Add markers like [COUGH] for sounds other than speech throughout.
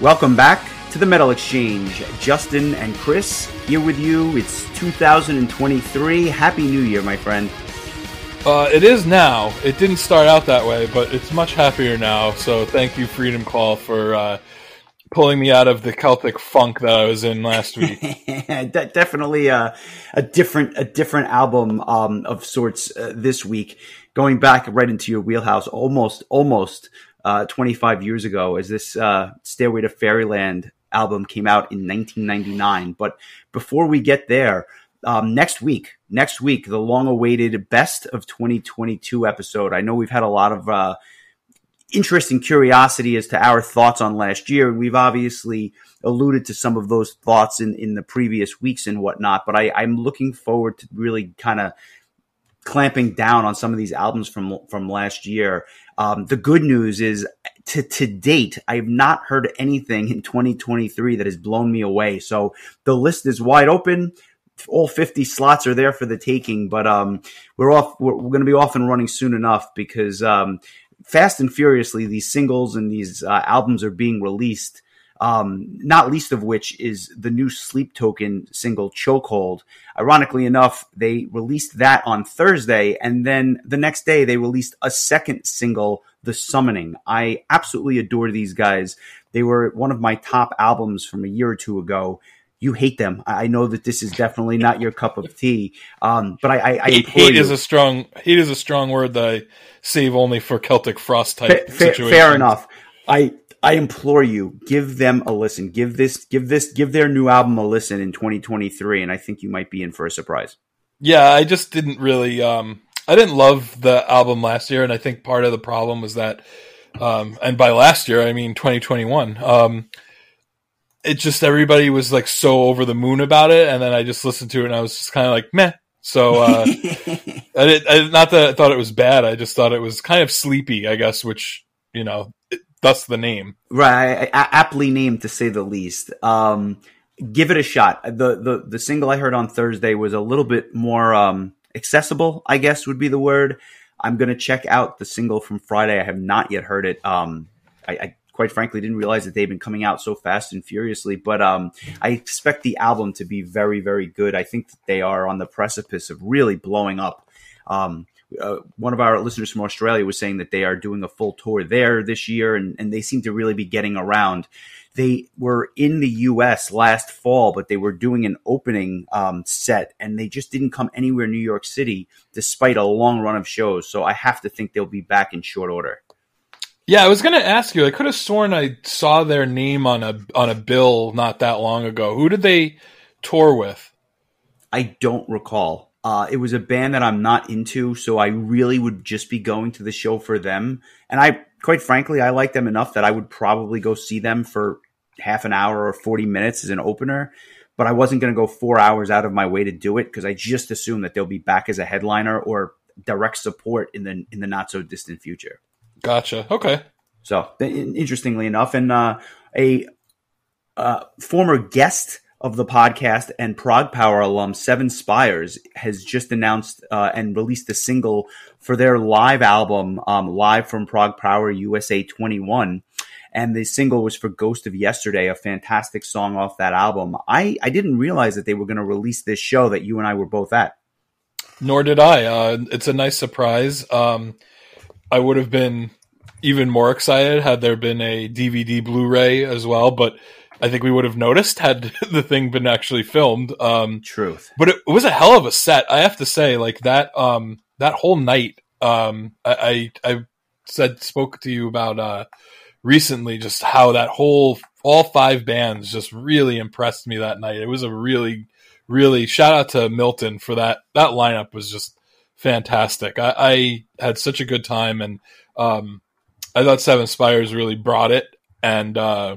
Welcome back to the Metal Exchange. Justin and Chris here with you. It's 2023. Happy New Year, my friend. Uh, it is now. It didn't start out that way, but it's much happier now. So thank you, Freedom Call, for uh, pulling me out of the Celtic funk that I was in last week. [LAUGHS] De- definitely a, a, different a different album um, of sorts uh, this week. Going back right into your wheelhouse, almost almost uh, 25 years ago, as this uh, Stairway to Fairyland album came out in 1999. But before we get there, um, next week, next week, the long-awaited best of 2022 episode. I know we've had a lot of uh, interest and curiosity as to our thoughts on last year, and we've obviously alluded to some of those thoughts in in the previous weeks and whatnot. But I, I'm looking forward to really kind of clamping down on some of these albums from from last year. Um, the good news is to to date, I have not heard anything in 2023 that has blown me away. So the list is wide open. All 50 slots are there for the taking, but um, we're off. We're, we're going to be off and running soon enough because um, fast and furiously these singles and these uh, albums are being released. Um, not least of which is the new Sleep Token single Chokehold. Ironically enough, they released that on Thursday, and then the next day they released a second single, The Summoning. I absolutely adore these guys. They were one of my top albums from a year or two ago. You hate them. I know that this is definitely not your cup of tea, um, but I, I, I hate, hate is a strong hate is a strong word that I save only for Celtic frost type fair, fair enough. I I implore you, give them a listen. Give this, give this, give their new album a listen in 2023, and I think you might be in for a surprise. Yeah, I just didn't really. Um, I didn't love the album last year, and I think part of the problem was that, um, and by last year I mean 2021. Um, it just everybody was like so over the moon about it, and then I just listened to it and I was just kind of like meh. So uh, [LAUGHS] I, did, I not that I thought it was bad. I just thought it was kind of sleepy, I guess, which you know thus the name. Right, aptly named to say the least. Um, give it a shot. The, the the single I heard on Thursday was a little bit more um, accessible, I guess would be the word. I'm gonna check out the single from Friday. I have not yet heard it. Um, I, I, quite frankly didn't realize that they've been coming out so fast and furiously, but um, I expect the album to be very, very good. I think that they are on the precipice of really blowing up. Um, uh, one of our listeners from Australia was saying that they are doing a full tour there this year, and, and they seem to really be getting around. They were in the U.S. last fall, but they were doing an opening um, set, and they just didn't come anywhere New York City, despite a long run of shows. So I have to think they'll be back in short order. Yeah, I was going to ask you. I could have sworn I saw their name on a on a bill not that long ago. Who did they tour with? I don't recall. Uh, it was a band that I'm not into, so I really would just be going to the show for them. And I, quite frankly, I like them enough that I would probably go see them for half an hour or 40 minutes as an opener. But I wasn't going to go four hours out of my way to do it because I just assume that they'll be back as a headliner or direct support in the in the not so distant future. Gotcha. Okay. So interestingly enough, and uh, a uh, former guest of the podcast and Prague ProgPower alum Seven Spires has just announced uh, and released a single for their live album, um, live from Prague ProgPower USA 21. And the single was for Ghost of Yesterday, a fantastic song off that album. I, I didn't realize that they were going to release this show that you and I were both at. Nor did I. Uh, it's a nice surprise. Um, I would have been even more excited had there been a DVD Blu ray as well, but I think we would have noticed had [LAUGHS] the thing been actually filmed. Um, Truth, but it, it, was a hell of a set. I have to say, like that um, that whole night. Um, I, I, I said spoke to you about uh, recently just how that whole all five bands just really impressed me that night. It was a really really shout out to Milton for that. That lineup was just fantastic. I, I had such a good time, and um, I thought Seven Spires really brought it. And uh,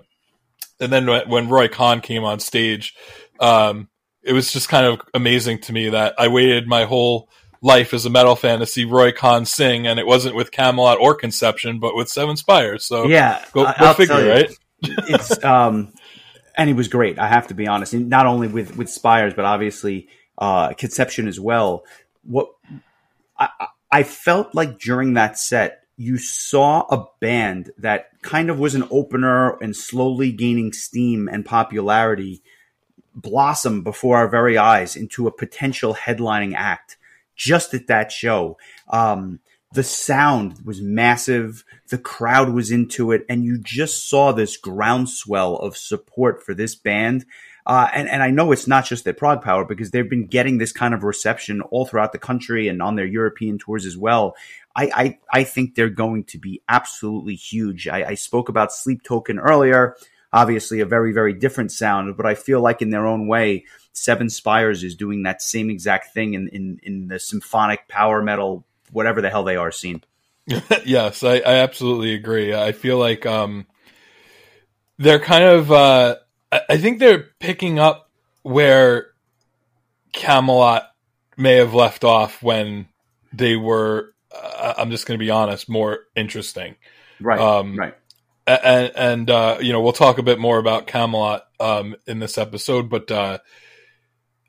and then when Roy Khan came on stage, um, it was just kind of amazing to me that I waited my whole life as a metal fan to see Roy Khan sing, and it wasn't with Kamelot or Conception, but with Seven Spires. So yeah, go, go figure, you, right? it's [LAUGHS] um, and he was great. I have to be honest, and not only with with Spires, but obviously uh, Conception as well. What I, I felt like during that set, you saw a band that kind of was an opener and slowly gaining steam and popularity blossom before our very eyes into a potential headlining act just at that show. Um, the sound was massive. The crowd was into it. And you just saw this groundswell of support for this band. Uh, and, and I know it's not just at ProgPower because they've been getting this kind of reception all throughout the country and on their European tours as well. I, I, I think they're going to be absolutely huge. I, I spoke about Sleep Token earlier. Obviously, a very, very different sound, but I feel like in their own way, Seven Spires is doing that same exact thing in, in, in the symphonic power metal whatever the hell they are scene. [LAUGHS] yes, I, I, absolutely agree. I feel like um, they're kind of. Uh, I think they're picking up where Kamelot may have left off when they were. Uh, I'm just going to be honest, more interesting. Right. Um, right. And, and uh, you know we'll talk a bit more about Kamelot um, in this episode, but uh,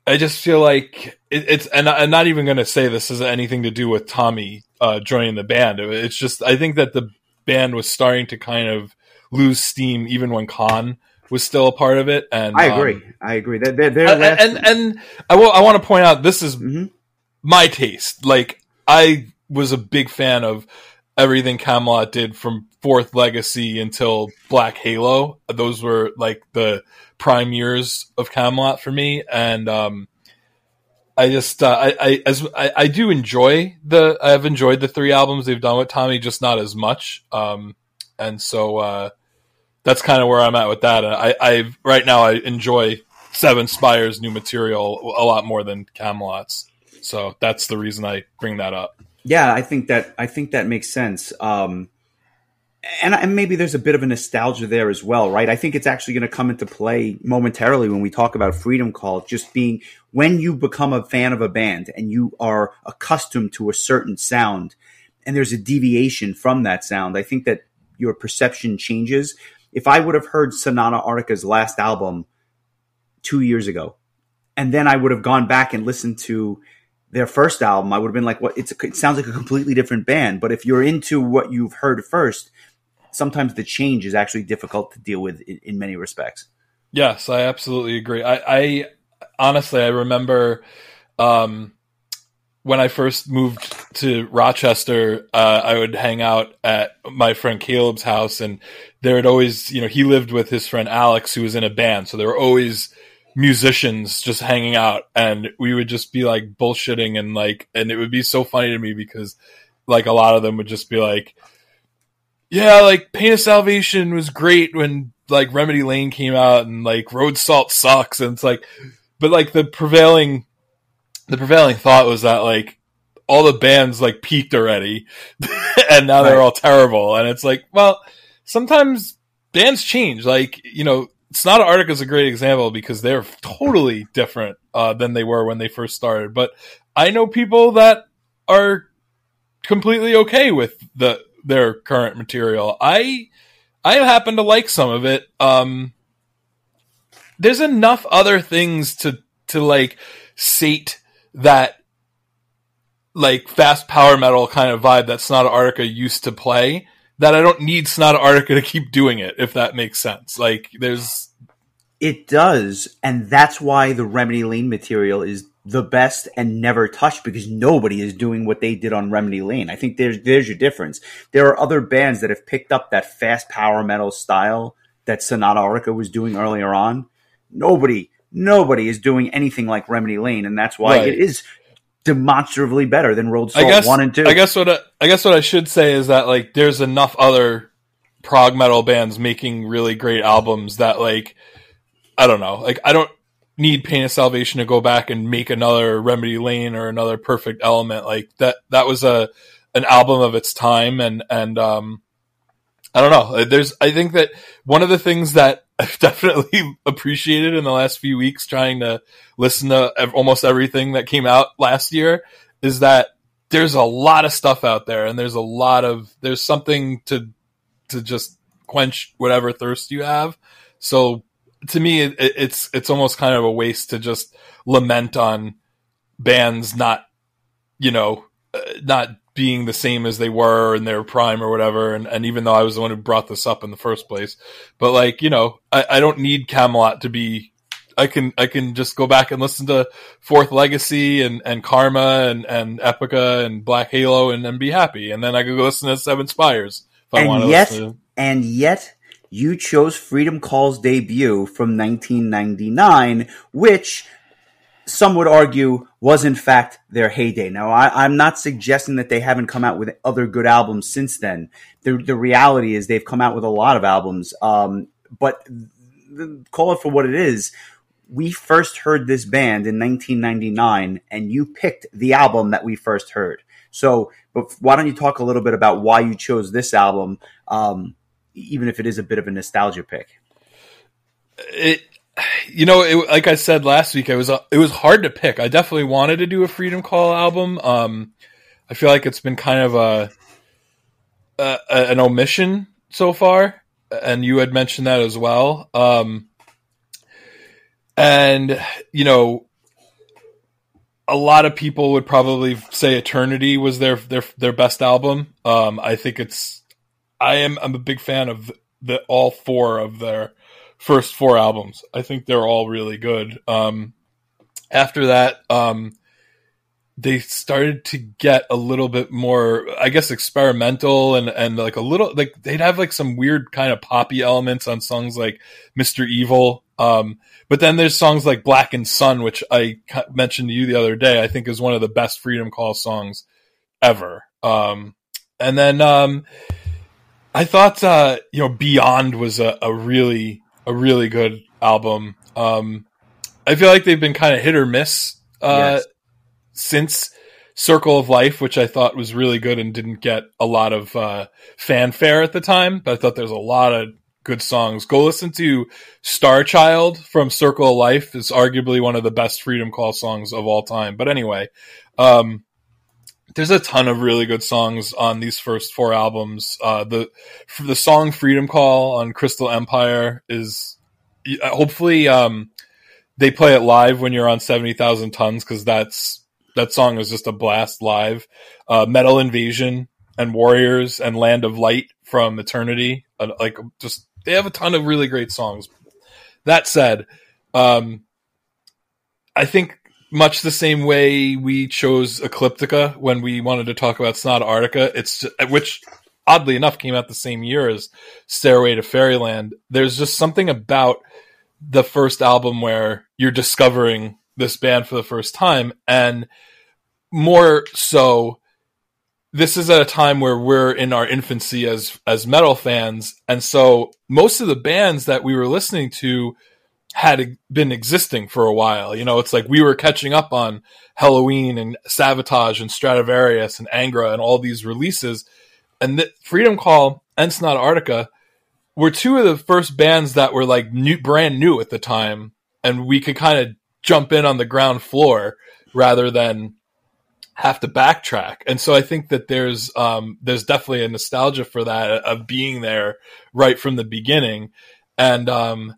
I just feel like it, it's, and I'm not even going to say this has anything to do with Tommy uh, joining the band. It's just I think that the band was starting to kind of lose steam even when Khan was still a part of it. And I agree. Um, I agree. They're, they're, they're and, and, and I will. I want to point out this is mm-hmm. my taste. Like I was a big fan of everything Kamelot did from Fourth Legacy until Black Halo. Those were like the prime years of Kamelot for me, and um, I just uh, I, I as I, I, do enjoy the I've enjoyed the three albums they've done with Tommy, just not as much. Um, and so uh, that's kind of where I'm at with that. I, I right now I enjoy Seven Spires new material a lot more than Kamelot's. So that's the reason I bring that up. Yeah, I think that I think that makes sense. Um, and, and maybe there's a bit of a nostalgia there as well, right? I think it's actually going to come into play momentarily when we talk about Freedom Call, just being when you become a fan of a band and you are accustomed to a certain sound and there's a deviation from that sound, I think that your perception changes. If I would have heard Sonata Arctica's last album two years ago, and then I would have gone back and listened to their first album, I would have been like, "What? It sounds like a completely different band." But if you're into what you've heard first, sometimes the change is actually difficult to deal with in, in many respects. Yes, I absolutely agree. I, I honestly, I remember um, when I first moved to Rochester, uh, I would hang out at my friend Caleb's house, and there would always, you know, he lived with his friend Alex, who was in a band, so there were always musicians just hanging out, and we would just be like bullshitting, and like, and it would be so funny to me because, like, a lot of them would just be like, yeah, like Pain of Salvation was great when like Remedy Lane came out and like Road Salt sucks. And it's like but like the prevailing the prevailing thought was that like all the bands like peaked already [LAUGHS] and now right. they're all terrible. And it's like well sometimes bands change. Like you know Sonata Arctica is a great example because they're totally different uh, than they were when they first started but I know people that are completely okay with the their current material. I I happen to like some of it. Um, there's enough other things to to like sate that like fast power metal kind of vibe that Sonata Arctica used to play that I don't need Sonata Arctica to keep doing it if that makes sense. Like there's it does and that's why the Remedy Lane material is the best and never touched because nobody is doing what they did on Remedy Lane. I think there's there's your difference. There are other bands that have picked up that fast power metal style that Sonata Arctica was doing earlier on. Nobody, nobody is doing anything like Remedy Lane, and that's why right. it is demonstrably better than Road Salt guess, One and Two. I guess what I, I guess what I should say is that like there's enough other prog metal bands making really great albums that like I don't know, like I don't need Pain of Salvation to go back and make another Remedy Lane or another Perfect Element. Like that that was a an album of its time and and um I don't know. There's I think that one of the things that [LAUGHS] I've definitely [LAUGHS] appreciated in the last few weeks trying to listen to almost everything that came out last year is that there's a lot of stuff out there and there's a lot of there's something to to just quench whatever thirst you have. So to me it, it's it's almost kind of a waste to just lament on bands not you know uh, not being the same as they were in their prime or whatever. And, and even though I was the one who brought this up in the first place, but like, you know, I, I don't need Kamelot to be, I can, I can just go back and listen to Fourth Legacy and, and Karma and, and Epica and Black Halo and, and be happy. And then I could go listen to Seven Spires if and I want to yet, to. And yet, you chose Freedom Call's debut from 1999, which some would argue was in fact their heyday. Now, I, am not suggesting that they haven't come out with other good albums since then. The, the reality is they've come out with a lot of albums, um, but call it for what it is. We first heard this band in 1999, and you picked the album that we first heard. So, but why don't you talk a little bit about why you chose this album, um, even if it is a bit of a nostalgia pick? It you know, it, like I said last week, it was it was hard to pick. I definitely wanted to do a Freedom Call album. Um, I feel like it's been kind of a, a, an omission so far, and you had mentioned that as well. Um, and you know, a lot of people would probably say Eternity was their their their best album. Um, I think it's. I am I'm a big fan of the all four of their first four albums. I think they're all really good. Um, after that, um, they started to get a little bit more, I guess, experimental and, and like a little, like they'd have like some weird kind of poppy elements on songs like Mr. Evil. Um, but then there's songs like Blackened Sun, which I mentioned to you the other day, I think is one of the best Freedom Call songs ever. Um, and then, um, I thought, uh, you know, Beyond was a, a really a really good album. Um, I feel like they've been kind of hit or miss uh, yes. since Circle of Life, which I thought was really good and didn't get a lot of uh, fanfare at the time. But I thought there's a lot of good songs. Go listen to Star Child from Circle of Life is arguably one of the best Freedom Call songs of all time. But anyway, um, there's a ton of really good songs on these first four albums. Uh, the the song "Freedom Call" on Crystal Empire is hopefully um, they play it live when you're on seventy thousand tons because that's that song is just a blast live. Uh, Metal Invasion and Warriors and Land of Light from Eternity, uh, like just they have a ton of really great songs. That said, um, I think much the same way we chose Ecliptica when we wanted to talk about Sonata Arctica. It's which oddly enough came out the same year as Stairway to Fairyland. There's just something about the first album where you're discovering this band for the first time and more so this is at a time where we're in our infancy as as metal fans and so most of the bands that we were listening to had been existing for a while. You know, it's like we were catching up on Helloween and Sabotage and Stratovarius and Angra and all these releases. And the Freedom Call and Sonata Arctica were two of the first bands that were like new, brand new at the time. And we could kind of jump in on the ground floor rather than have to backtrack. And so I think that there's, um, there's definitely a nostalgia for that of being there right from the beginning. And, um,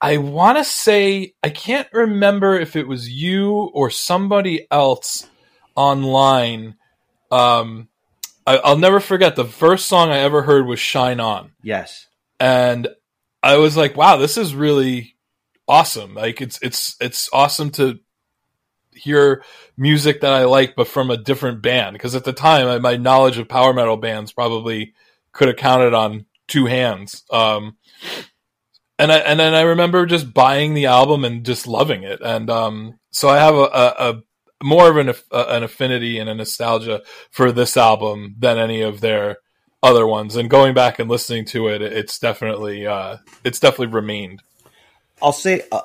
I want to say I can't remember if it was you or somebody else online. Um, I, will never forget the first song I ever heard was "Shine On." Yes, and I was like, "Wow, this is really awesome! Like, it's it's it's awesome to hear music that I like, but from a different band." Because at the time, my knowledge of power metal bands probably could have counted on two hands. Um, and I, and then I remember just buying the album and just loving it. And um, so I have a, a, a more of an, a, an affinity and a nostalgia for this album than any of their other ones. And going back and listening to it, it's definitely uh, it's definitely remained. I'll say a uh,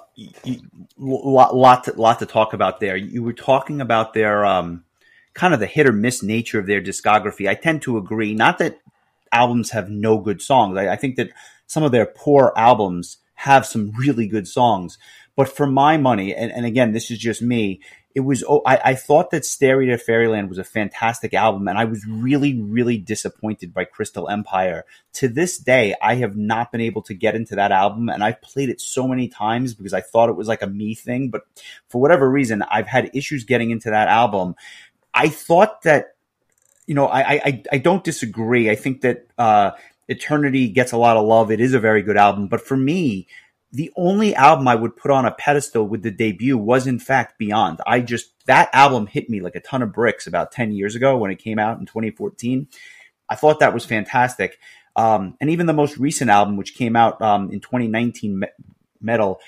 lot, lot, to, lot to talk about there. You were talking about their um, kind of the hit or miss nature of their discography. I tend to agree. Not that albums have no good songs. I, I think that some of their poor albums have some really good songs. But for my money, and, and again, this is just me, it was oh, I, I thought that Stairway to Fairyland was a fantastic album, and I was really, really disappointed by Crystal Empire. To this day, I have not been able to get into that album, and I've played it so many times because I thought it was like a me thing, but for whatever reason, I've had issues getting into that album. I thought that, you know, I I, I don't disagree. I think that uh, Eternity gets a lot of love. It is a very good album, but for me, the only album I would put on a pedestal with the debut was in fact Beyond. I just that album hit me like a ton of bricks about 10 years ago when it came out in 2014. I thought that was fantastic. Um, and even the most recent album, which came out um, in 2019, Metal,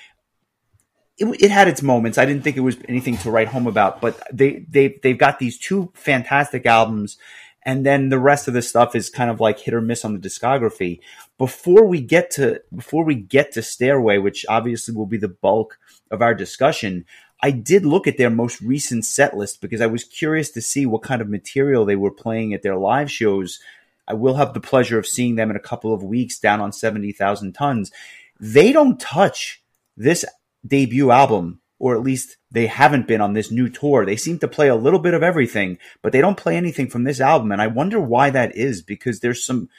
it, it, had its moments. I didn't think it was anything to write home about, but they they they've got these two fantastic albums and then the rest of the stuff is kind of like hit or miss on the discography. Before we get to before we get to Stairway, which obviously will be the bulk of our discussion, I did look at their most recent set list because I was curious to see what kind of material they were playing at their live shows. I will have the pleasure of seeing them in a couple of weeks down on 70,000 tons. They don't touch this debut album or at least they haven't been on this new tour. They seem to play a little bit of everything, but they don't play anything from this album. And I wonder why that is because there's some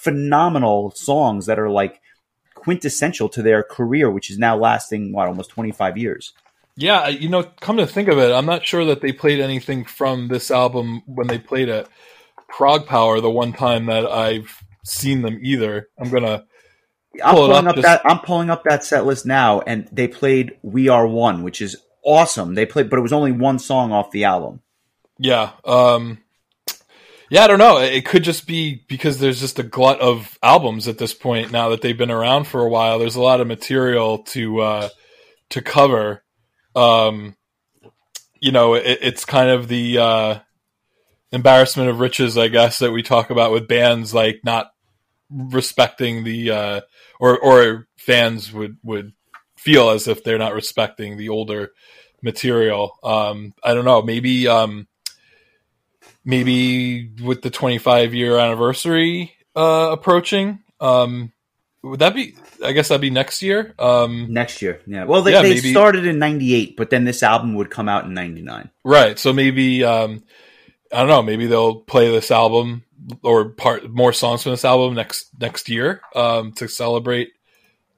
phenomenal songs that are like quintessential to their career, which is now lasting, what, almost 25 years. Yeah, you know, come to think of it, I'm not sure that they played anything from this album when they played at Prague ProgPower the one time that I've seen them either. I'm going to I'm pulling up, up that I'm pulling up that set list now, and they played "We Are One," which is awesome. They played, but it was only one song off the album. Yeah, um, yeah, I don't know. It could just be because there's just a glut of albums at this point now that they've been around for a while. There's a lot of material to uh, to cover. Um, you know, it, it's kind of the uh, embarrassment of riches, I guess, that we talk about with bands like not respecting the uh, or or fans would would feel as if they're not respecting the older material. Um, I don't know. Maybe um, maybe with the 25 year anniversary uh, approaching, um, would that be? I guess that'd be next year. Um, next year, yeah. Well, they, yeah, they started in '98, but then this album would come out in '99. Right. So maybe um, I don't know. Maybe they'll play this album or part more songs from this album next next year um, to celebrate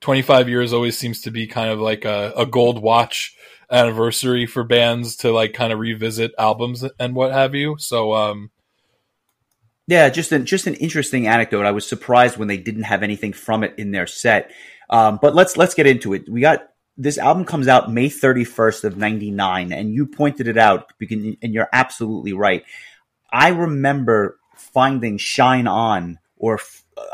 25 years always seems to be kind of like a, a, gold watch anniversary for bands to like kind of revisit albums and what have you. So um yeah just an just an interesting anecdote. I was surprised when they didn't have anything from it in their set. Um but let's let's get into it. We got this album comes out may 31st of 99 and you pointed it out and you're absolutely right. I remember finding Shine On, or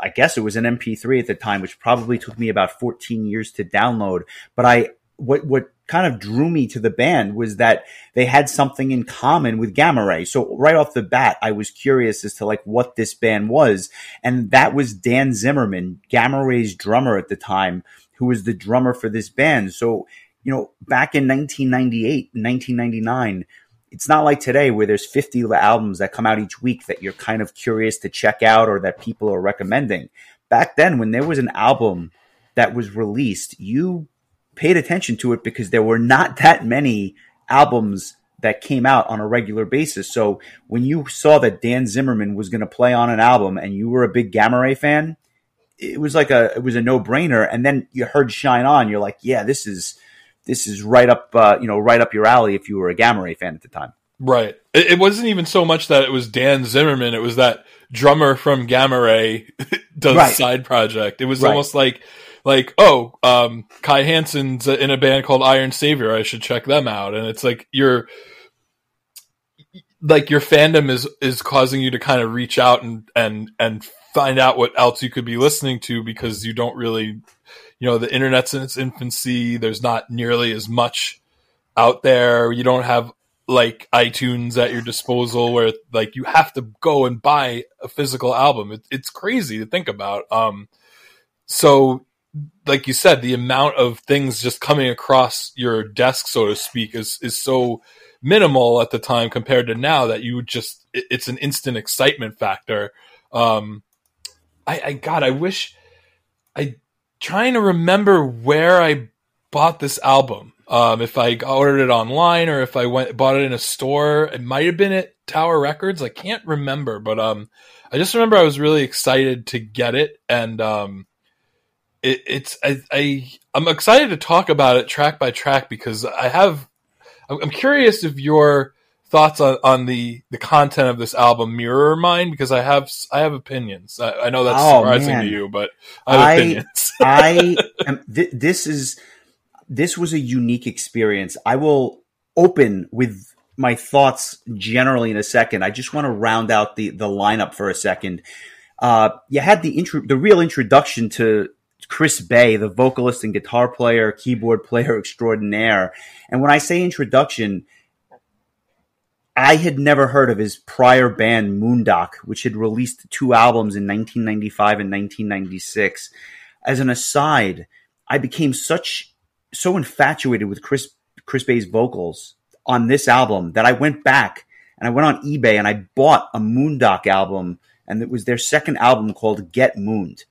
I guess it was an MP3 at the time, which probably took me about 14 years to download. But I, what, what kind of drew me to the band was that they had something in common with Gamma Ray. So right off the bat, I was curious as to like what this band was. And that was Dan Zimmermann, Gamma Ray's drummer at the time, who was the drummer for this band. So, you know, back in 1998, 1999, it's not like today where there's 50 albums that come out each week that you're kind of curious to check out or that people are recommending. Back then, when there was an album that was released, you paid attention to it because there were not that many albums that came out on a regular basis. So when you saw that Dan Zimmermann was going to play on an album and you were a big Gamma Ray fan, it was like a it was a no brainer. And then you heard Shine On, you're like, yeah, this is this is right up uh, you know right up your alley if you were a Gamma Ray fan at the time. Right. It, it, wasn't even so much that it was Dan Zimmermann; it was that drummer from Gamma Ray [LAUGHS] does right. side project. It was right. almost like like oh, um, Kai Hansen's in a band called Iron Savior. I should check them out. And it's like you're like your fandom is is causing you to kind of reach out and and and find out what else you could be listening to because you don't really you know the internet's in its infancy there's not nearly as much out there you don't have like iTunes at your disposal where like you have to go and buy a physical album. It, it's crazy to think about. Um, so like you said, the amount of things just coming across your desk, so to speak, is is so minimal at the time compared to now that you just it, it's an instant excitement factor. Um, I, I God, I wish I trying to remember where I bought this album. Um, if I ordered it online or if I went bought it in a store, it might have been at Tower Records. I can't remember, but um, I just remember I was really excited to get it, and um, it, it's I, I I'm excited to talk about it track by track because I have I'm curious if your thoughts on, on the the content of this album mirror mine because I have I have opinions. I, I know that's oh, surprising man. to you, but I have I, opinions. [LAUGHS] I [LAUGHS] am, th- this is this was a unique experience. I will open with my thoughts generally in a second. I just want to round out the the lineup for a second. Uh, you had the intro, the real introduction to Chris Bay, the vocalist and guitar player, keyboard player [LAUGHS] extraordinaire. And when I say introduction, I had never heard of his prior band Moon'Doc, which had released two albums in 1995 and 1996. As an aside, I became such so infatuated with Chris Chris Bay's vocals on this album that I went back and I went on eBay and I bought a Moon'Doc album and it was their second album called Get Mooned.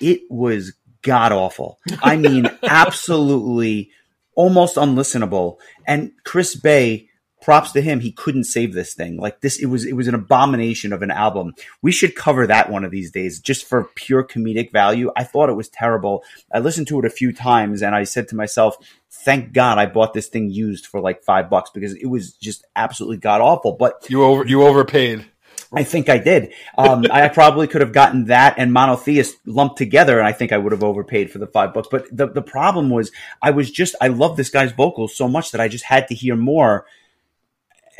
It was god awful. I mean, [LAUGHS] absolutely almost unlistenable. And Chris Bay, props to him, he couldn't save this thing. Like this, it was it was an abomination of an album. We should cover that one of these days, just for pure comedic value. I thought it was terrible. I listened to it a few times, and I said to myself, "Thank God I bought this thing used for like five bucks because it was just absolutely god awful." But you over you overpaid. I think I did. Um, [LAUGHS] I probably could have gotten that and Monotheist lumped together, and I think I would have overpaid for the five bucks. But the, the problem was, I was just, I love this guy's vocals so much that I just had to hear more.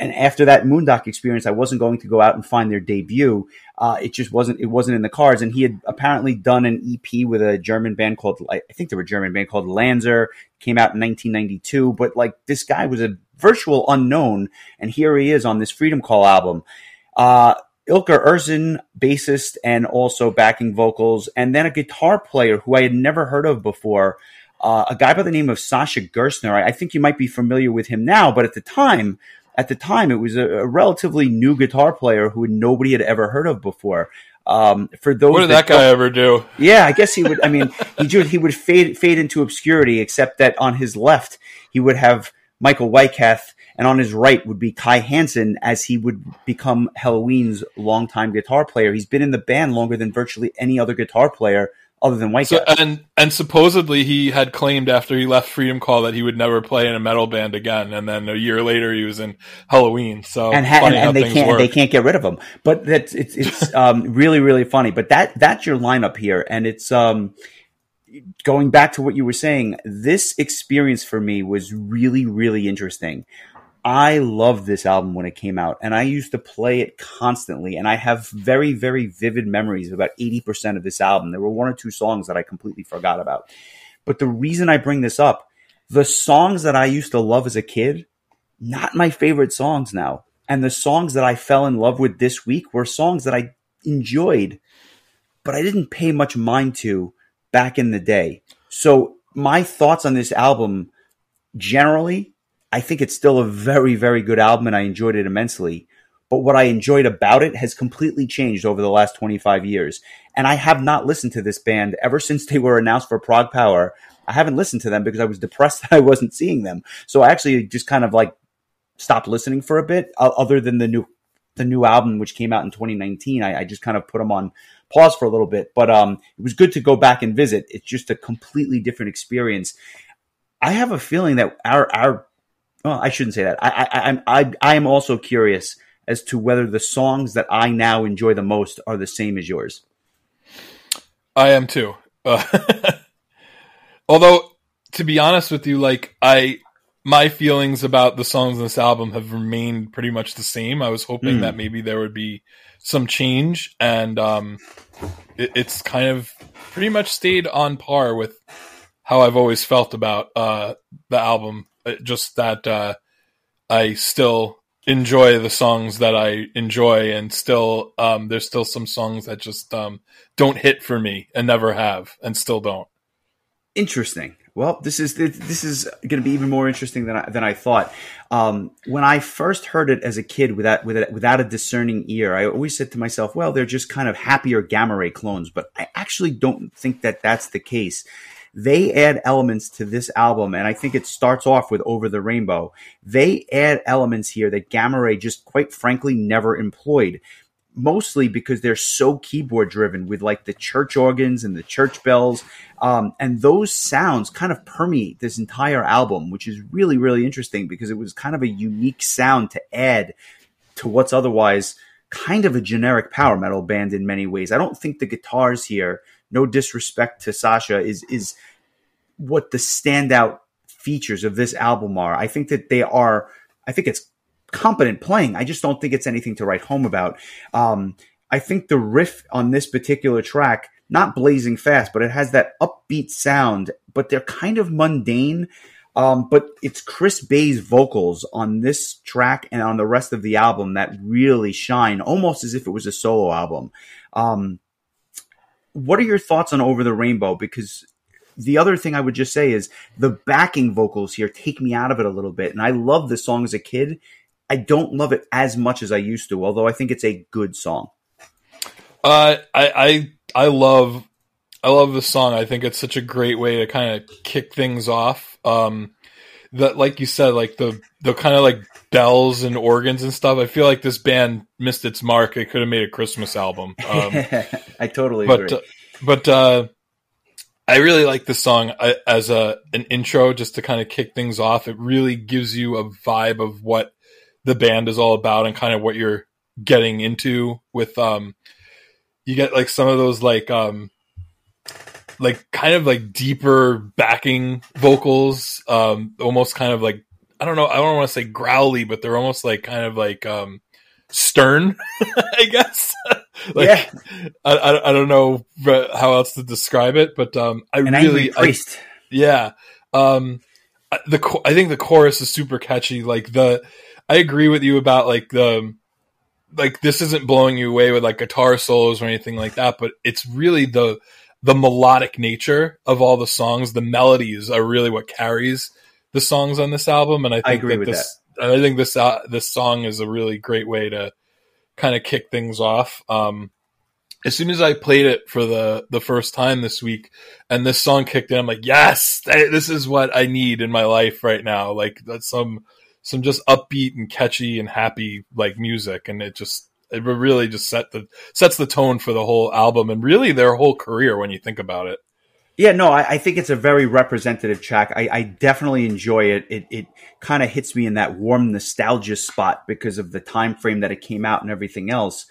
And after that Moon'Doc experience, I wasn't going to go out and find their debut. Uh, it just wasn't, it wasn't in the cards. And he had apparently done an EP with a German band called, I think they were a German band called Lanzer, came out in 1992. But like this guy was a virtual unknown, and here he is on this Freedom Call album. Uh, Ilker Ersin, bassist and also backing vocals, and then a guitar player who I had never heard of before, uh, a guy by the name of Sascha Gerstner. I, I, think you might be familiar with him now, but at the time, at the time, it was a, a relatively new guitar player who nobody had ever heard of before. Um, for those, what did that, that guy ever do? Yeah, I guess he would. I mean, [LAUGHS] he would, he would fade fade into obscurity, except that on his left he would have Michael Weikath and on his right would be Kai Hansen as he would become Helloween's longtime guitar player. He's been in the band longer than virtually any other guitar player other than Weikath, And and supposedly he had claimed after he left Freedom Call that he would never play in a metal band again. And then a year later he was in Helloween. So and, ha- and, and they can't work. they can't get rid of him. But that's it's it's [LAUGHS] um, really really funny. But that that's your lineup here, and it's um going back to what you were saying. This experience for me was really really interesting. I loved this album when it came out and I used to play it constantly. And I have very, very vivid memories of about 80% of this album. There were one or two songs that I completely forgot about. But the reason I bring this up, the songs that I used to love as a kid, not my favorite songs now. And the songs that I fell in love with this week were songs that I enjoyed, but I didn't pay much mind to back in the day. So my thoughts on this album generally I think it's still a very, very good album and I enjoyed it immensely. But what I enjoyed about it has completely changed over the last 25 years. And I have not listened to this band ever since they were announced for Prague ProgPower. I haven't listened to them because I was depressed [LAUGHS] that I wasn't seeing them. So I actually just kind of like stopped listening for a bit, other than the new the new album which came out in 2019. I, I just kind of put them on pause for a little bit, but um, it was good to go back and visit. It's just a completely different experience. I have a feeling that our our well, I shouldn't say that. I, I, I, I am also curious as to whether the songs that I now enjoy the most are the same as yours. I am too. Uh, [LAUGHS] although, to be honest with you, like I, my feelings about the songs in this album have remained pretty much the same. I was hoping mm. that maybe there would be some change, and um, it, it's kind of pretty much stayed on par with how I've always felt about uh, the album just that uh, I still enjoy the songs that I enjoy, and still um, there's still some songs that just um, don't hit for me and never have, and still don't. Interesting. Well, this is this is going to be even more interesting than I, than I thought. Um, when I first heard it as a kid, without without without a discerning ear, I always said to myself, "Well, they're just kind of happier gamma ray clones." But I actually don't think that that's the case. They add elements to this album, and I think it starts off with "Over the Rainbow." They add elements here that gamma ray just, quite frankly, never employed mostly because they're so keyboard driven with like the church organs and the church bells. Um, and those sounds kind of permeate this entire album, which is really, really interesting because it was kind of a unique sound to add to what's otherwise kind of a generic power metal band in many ways. I don't think the guitars here, no disrespect to Sascha, is, is what the standout features of this album are. I think that they are, I think it's competent playing. I just don't think it's anything to write home about. Um, I think the riff on this particular track, not blazing fast, but it has that upbeat sound, but they're kind of mundane. Um, but it's Chris Bay's vocals on this track and on the rest of the album that really shine, almost as if it was a solo album. Um, what are your thoughts on Over the Rainbow? Because the other thing I would just say is the backing vocals here take me out of it a little bit. And I love this song as a kid. I don't love it as much as I used to, although I think it's a good song. Uh, I, I I love I love the song. I think it's such a great way to kind of kick things off. Um, that like you said, like the the kind of like bells and organs and stuff. I feel like this band missed its mark. It could have made a Christmas album. Um, [LAUGHS] I totally but, agree. Uh, but uh, I really like this song uh, as a an intro, just to kind of kick things off. It really gives you a vibe of what the band is all about and kind of what you're getting into with um you get like some of those like um like kind of like deeper backing vocals um almost kind of like i don't know i don't want to say growly but they're almost like kind of like um stern [LAUGHS] i guess. [LAUGHS] Like yeah. I, I, I don't know how else to describe it but um i An really I, yeah. Um the i think the chorus is super catchy like the I agree with you about like the like this isn't blowing you away with like guitar solos or anything like that, but it's really the the melodic nature of all the songs. The melodies are really what carries the songs on this album, and I think I agree that with this that. I think this uh, this song is a really great way to kind of kick things off. Um, as soon as I played it for the the first time this week, and this song kicked in, I'm like, yes, this is what I need in my life right now. Like that's some some just upbeat and catchy and happy like music, and it just it really just set the sets the tone for the whole album and really their whole career when you think about it. Yeah, no, I, I think it's a very representative track. I, I definitely enjoy it. It, it kind of hits me in that warm nostalgia spot because of the time frame that it came out and everything else.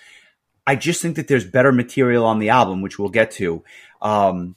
I just think that there's better material on the album, which we'll get to. Um,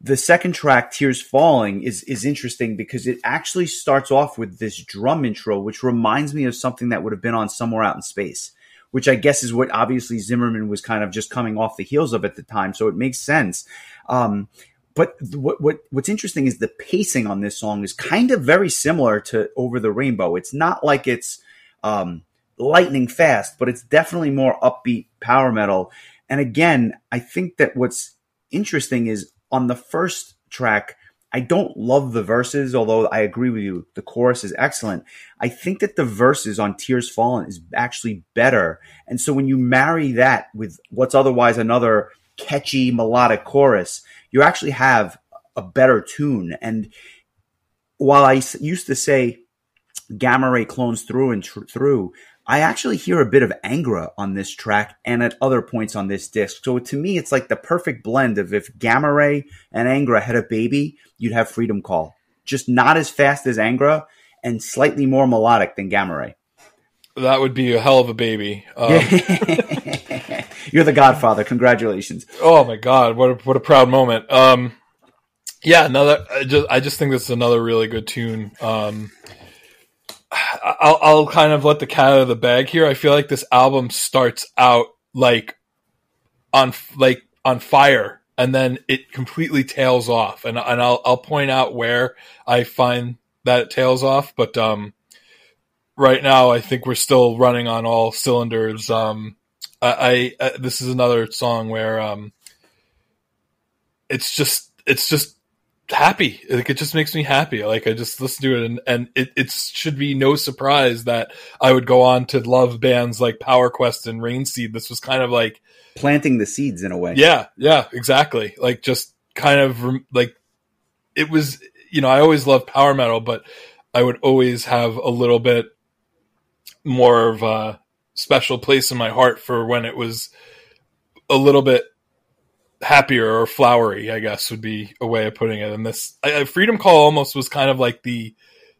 the second track, Tears Falling, is is interesting because it actually starts off with this drum intro, which reminds me of something that would have been on Somewhere Out in Space, which I guess is what obviously Zimmermann was kind of just coming off the heels of at the time, so it makes sense. Um, but what, what what's interesting is the pacing on this song is kind of very similar to Over the Rainbow. It's not like it's um, lightning fast, but it's definitely more upbeat power metal. And again, I think that what's interesting is on the first track, I don't love the verses, although I agree with you. The chorus is excellent. I think that the verses on Tears Falling is actually better. And so when you marry that with what's otherwise another catchy melodic chorus, you actually have a better tune. And while I used to say gamma ray clones through and tr- through, I actually hear a bit of Angra on this track and at other points on this disc. So to me, it's like the perfect blend of if Gamma Ray and Angra had a baby, you'd have Freedom Call. Just not as fast as Angra and slightly more melodic than Gamma Ray. That would be a hell of a baby. Um, [LAUGHS] You're the Godfather. Congratulations. Oh my God, what a, what a proud moment. Um, yeah, another. I just I just think this is another really good tune. Um, I'll, I'll kind of let the cat out of the bag here. I feel like this album starts out like on like on fire, and then it completely tails off. And and I'll I'll point out where I find that it tails off. But um, right now, I think we're still running on all cylinders. Um, I, I, this is another song where um, it's just it's just happy. Like it just makes me happy. Like I just listen to it, and and it it should be no surprise that I would go on to love bands like Power Quest and Rainseed. This was kind of like planting the seeds in a way. Yeah, yeah, exactly. Like just kind of like it was. You know, I always loved power metal, but I would always have a little bit more of a special place in my heart for when it was a little bit happier or flowery, I guess would be a way of putting it. And this I, Freedom Call almost was kind of like the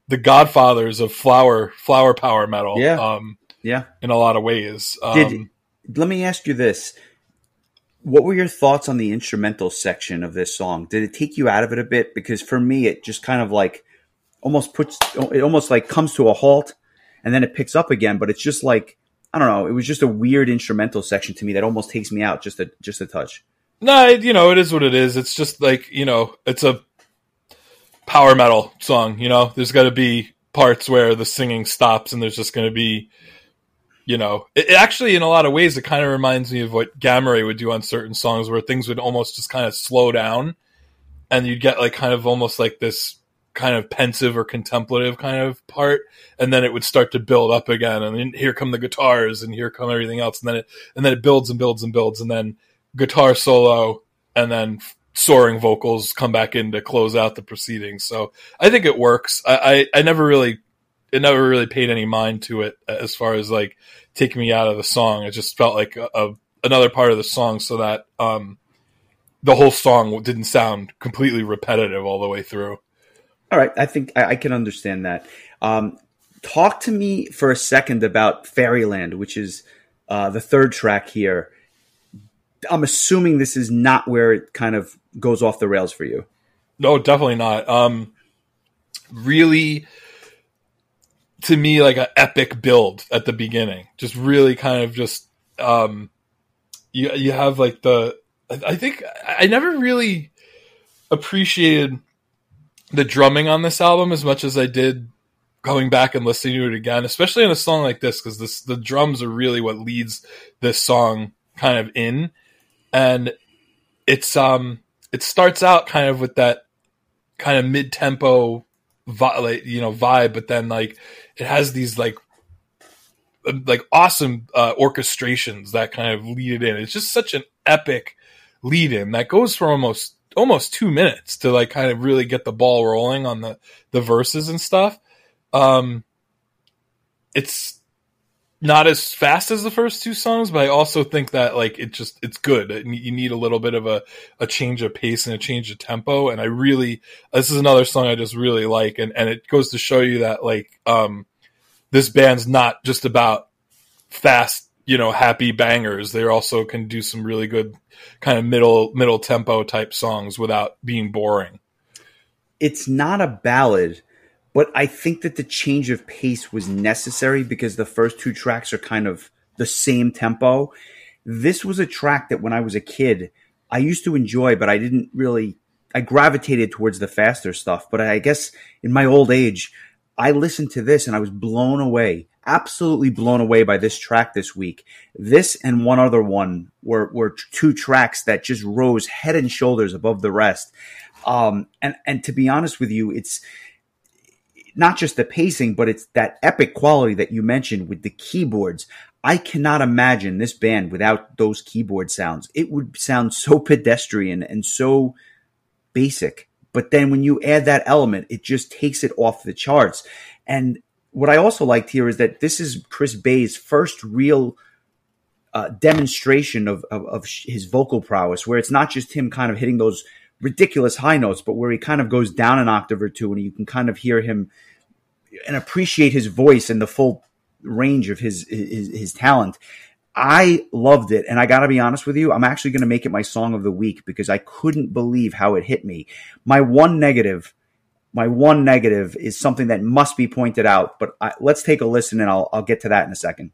the godfathers of flower flower power metal. Yeah, um, yeah, in a lot of ways. Um, Did let me ask you this: What were your thoughts on the instrumental section of this song? Did it take you out of it a bit? Because for me, it just kind of like almost puts it almost like comes to a halt, and then it picks up again. But it's just like I don't know. It was just a weird instrumental section to me that almost takes me out just a just a touch. No, you know, it is what it is. It's just like, you know, it's a power metal song, you know? There's got to be parts where the singing stops and there's just going to be, you know, it, it, actually, in a lot of ways, it kind of reminds me of what Gamma Ray would do on certain songs where things would almost just kind of slow down and you'd get like kind of almost like this kind of pensive or contemplative kind of part and then it would start to build up again and then here come the guitars and here come everything else and then it and then it builds and builds and builds and then guitar solo and then soaring vocals come back in to close out the proceedings. So I think it works. I, I, I never really, it never really paid any mind to it as far as like taking me out of the song. It just felt like a, a another part of the song so that, um, the whole song didn't sound completely repetitive all the way through. All right. I think I, I can understand that. Um, talk to me for a second about Fairyland, which is, uh, the third track here I'm assuming this is not where it kind of goes off the rails for you. No, definitely not. Um, really, to me, like an epic build at the beginning. Just really kind of just um, you you have like the. I think I never really appreciated the drumming on this album as much as I did going back and listening to it again, especially in a song like this, because this the drums are really what leads this song kind of in and it's um it starts out kind of with that kind of mid tempo like, you know vibe, but then like it has these like like awesome uh, orchestrations that kind of lead it in. It's just such an epic lead in that goes for almost almost two minutes to like kind of really get the ball rolling on the the verses and stuff. Um, it's not as fast as the first two songs, but I also think that like it just it's good. You need a little bit of a, a change of pace and a change of tempo. And I really this is another song I just really like, and and it goes to show you that like um this band's not just about fast you know happy bangers. They also can do some really good kind of middle middle tempo type songs without being boring. It's not a ballad but I think that the change of pace was necessary because the first two tracks are kind of the same tempo. This was a track that when I was a kid, I used to enjoy, but I didn't really, I gravitated towards the faster stuff. But I guess in my old age, I listened to this and I was blown away, absolutely blown away by this track this week. This and one other one were, were two tracks that just rose head and shoulders above the rest. Um, and, and to be honest with you, it's, not just the pacing, but it's that epic quality that you mentioned with the keyboards. I cannot imagine this band without those keyboard sounds. It would sound so pedestrian and so basic. But then when you add that element, it just takes it off the charts. And what I also liked here is that this is Chris Bay's first real uh, demonstration of, of, of his vocal prowess, where it's not just him kind of hitting those ridiculous high notes, but where he kind of goes down an octave or two and you can kind of hear him and appreciate his voice and the full range of his, his, his talent. I loved it. And I got to be honest with you, I'm actually going to make it my song of the week because I couldn't believe how it hit me. My one negative, my one negative is something that must be pointed out, but I, let's take a listen and I'll, I'll get to that in a second.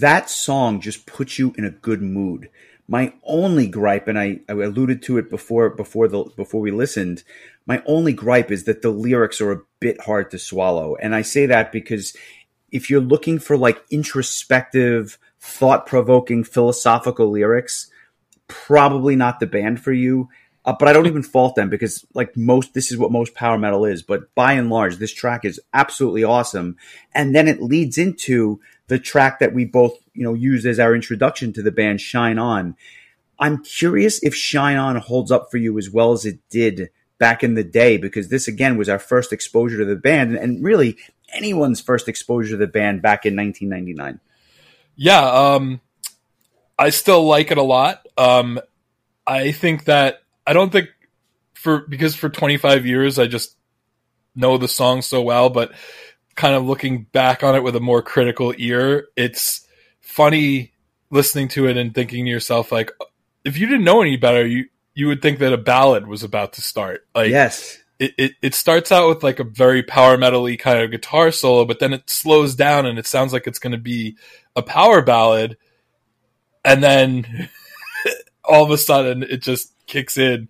That song just puts you in a good mood. My only gripe, and I, I alluded to it before before the before we listened, my only gripe is that the lyrics are a bit hard to swallow. And I say that because if you're looking for like introspective, thought provoking, philosophical lyrics, probably not the band for you. Uh, but I don't even fault them because, like most, this is what most power metal is. But by and large, this track is absolutely awesome. And then it leads into the track that we both, you know, used as our introduction to the band, Shine On. I'm curious if Shine On holds up for you as well as it did back in the day, because this again was our first exposure to the band, and really anyone's first exposure to the band back in 1999. Yeah, um, I still like it a lot. Um, I think that I don't think for because for 25 years I just know the song so well, but kind of looking back on it with a more critical ear, it's funny listening to it and thinking to yourself like if you didn't know any better, you you would think that a ballad was about to start. Like yes. It, it, it starts out with like a very power metally kind of guitar solo, but then it slows down and it sounds like it's going to be a power ballad. And then [LAUGHS] all of a sudden it just kicks in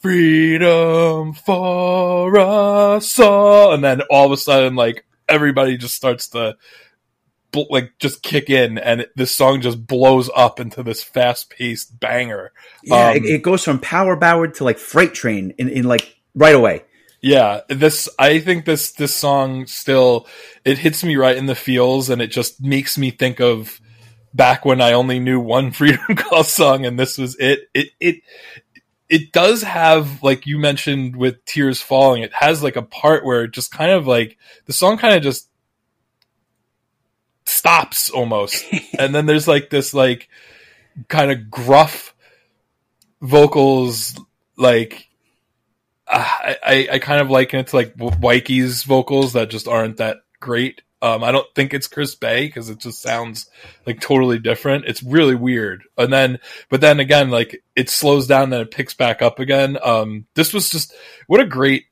freedom for us all and then all of a sudden like everybody just starts to like just kick in and it, this song just blows up into this fast-paced banger. Yeah um, it, it, goes from power ballad to like freight train in, in like right away. Yeah this i think this this song still it hits me right in the feels and it just makes me think of back when i only knew one [LAUGHS] freedom call song and this was it. It it it does have like you mentioned with tears falling it has like a part where it just kind of like the song kind of just stops almost. [LAUGHS] And then there's like this like kind of gruff vocals like uh, I, I kind of liken it to like Wyke's vocals that just aren't that great um, I don't think it's Chris Bay because it just sounds like totally different. It's really weird. And then, but then again, like it slows down then it picks back up again. Um, this was just what a great.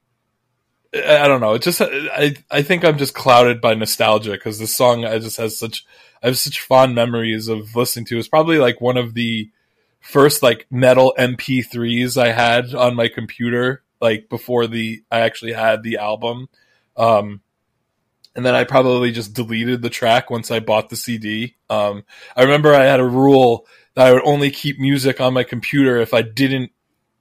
I don't know. It just I I think I'm just clouded by nostalgia because this song I just has such I have such fond memories of listening to. It's probably like one of the first like metal MP3s I had on my computer like before the I actually had the album. Um, and then I probably just deleted the track once I bought the CD. Um, I remember I had a rule that I would only keep music on my computer if I didn't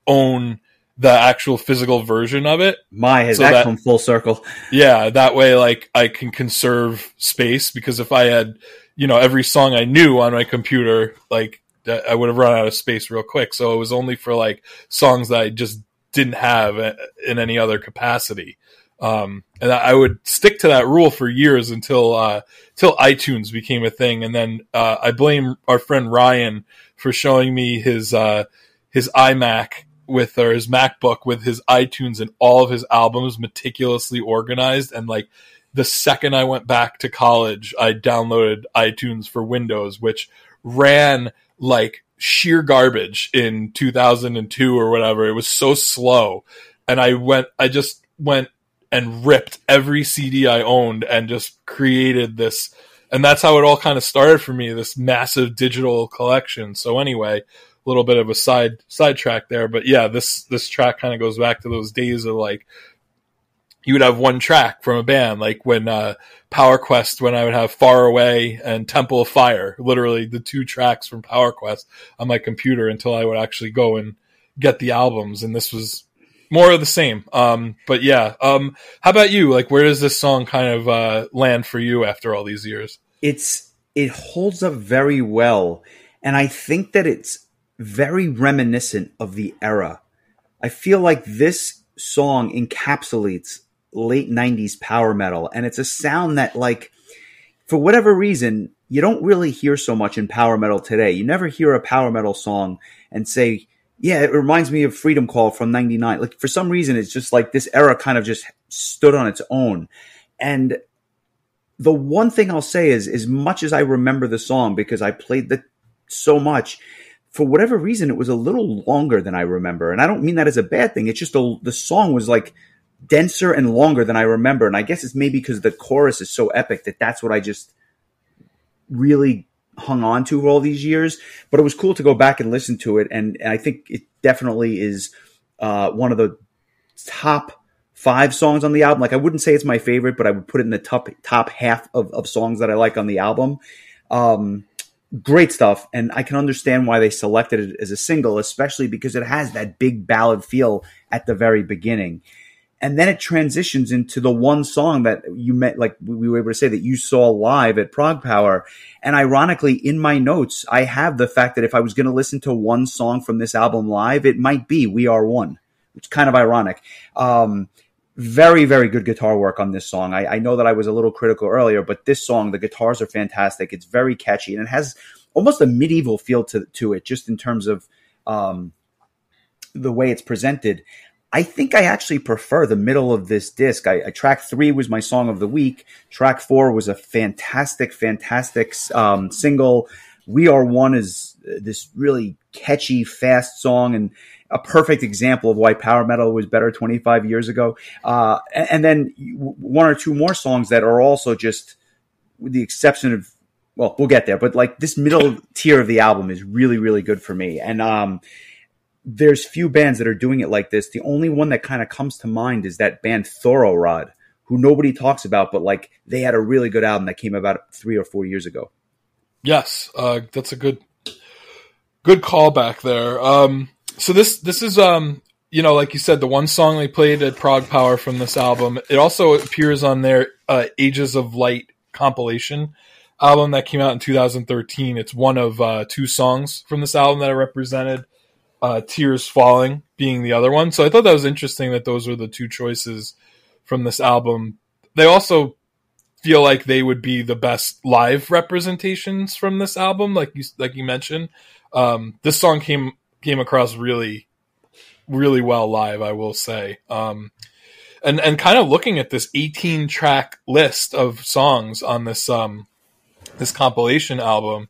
own the actual physical version of it. My has so that, come full circle. Yeah, that way, like I can conserve space because if I had, you know, every song I knew on my computer, like I would have run out of space real quick. So it was only for like songs that I just didn't have in any other capacity. Um, and I would stick to that rule for years until uh, until iTunes became a thing, and then uh, I blame our friend Ryan for showing me his uh, his iMac with or his MacBook with his iTunes and all of his albums meticulously organized. And like the second I went back to college, I downloaded iTunes for Windows, which ran like sheer garbage in 2002 or whatever. It was so slow, and I went, I just went and ripped every CD I owned and just created this. And that's how it all kind of started for me, this massive digital collection. So anyway, a little bit of a side sidetrack there, but yeah, this this track kind of goes back to those days of like you would have one track from a band, like when uh, Power Quest, when I would have Far Away and Temple of Fire, literally the two tracks from Power Quest on my computer until I would actually go and get the albums. And this was more of the same. Um, but yeah, um, how about you? Like, where does this song kind of uh, land for you after all these years? It's it holds up very well, and I think that it's very reminiscent of the era. I feel like this song encapsulates late '90s power metal, and it's a sound that, like, for whatever reason, you don't really hear so much in power metal today. You never hear a power metal song and say yeah, it reminds me of Freedom Call from 99. Like for some reason, it's just like this era kind of just stood on its own. And the one thing I'll say is, as much as I remember the song because I played the so much, for whatever reason, it was a little longer than I remember. And I don't mean that as a bad thing. It's just a, the song was like denser and longer than I remember. And I guess it's maybe because the chorus is so epic that that's what I just really hung on to all these years, but it was cool to go back and listen to it. And, and I think it definitely is uh, one of the top five songs on the album. Like I wouldn't say it's my favorite, but I would put it in the top top half of, of songs that I like on the album. Um, great stuff, and I can understand why they selected it as a single, especially because it has that big ballad feel at the very beginning and then it transitions into the one song that you met like we were able to say that you saw live at Prague ProgPower and ironically in my notes i have the fact that if i was going to listen to one song from this album live it might be we are one which is kind of ironic. Um, very very good guitar work on this song. I, I know that i was a little critical earlier but this song the guitars are fantastic. It's very catchy and it has almost a medieval feel to, to it just in terms of um, the way it's presented I think I actually prefer the middle of this disc. I, I, track three was my song of the week. Track four was a fantastic, fantastic um, single. We Are One is this really catchy, fast song and a perfect example of why power metal was better 25 years ago. Uh, and, and, then one or two more songs that are also just, with the exception of, well, we'll get there, but like this middle tier of the album is really, really good for me. And, um, there's few bands that are doing it like this. The only one that kind of comes to mind is that band Thaurorod, who nobody talks about, but like they had a really good album that came about three or four years ago. Yes, uh, that's a good good callback there. Um, so this this is um, you know like you said the one song they played at Prague ProgPower from this album. It also appears on their uh, Ages of Light compilation album that came out in 2013. It's one of uh, two songs from this album that are represented uh, Tears Falling being the other one. So I thought that was interesting that those were the two choices from this album. They also feel like they would be the best live representations from this album, like you like you mentioned. Um, this song came came across really, really well live, I will say. Um, and and kind of looking at this 18 track list of songs on this um this compilation album,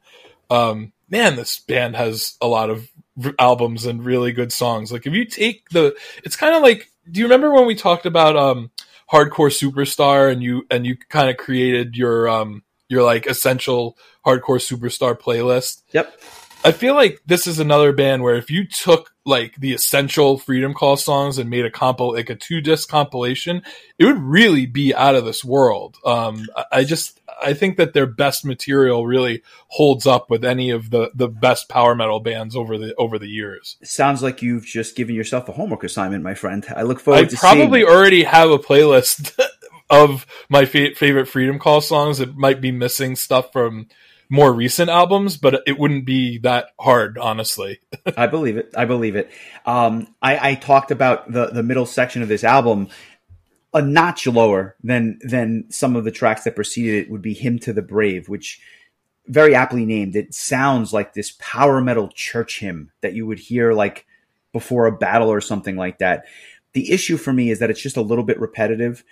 um, man, this band has a lot of albums and really good songs. Like if you take the, it's kind of like, do you remember when we talked about um, hardcore superstar and you and you kind of created your um your like essential hardcore superstar playlist? Yep. I feel like this is another band where if you took like the essential Freedom Call songs and made a compo like a two disc compilation, it would really be out of this world. Um, I just I think that their best material really holds up with any of the the best power metal bands over the over the years. Sounds like you've just given yourself a homework assignment, my friend. I look forward. To it. I to probably already have a playlist [LAUGHS] of my fa- favorite Freedom Call songs. It might be missing stuff from more recent albums, but it wouldn't be that hard, honestly. [LAUGHS] I believe it. I believe it. Um, I, I, talked about the the middle section of this album a notch lower than than some of the tracks that preceded it would be "Hymn to the Brave," which very aptly named. It sounds like this power metal church hymn that you would hear like before a battle or something like that. The issue for me is that it's just a little bit repetitive.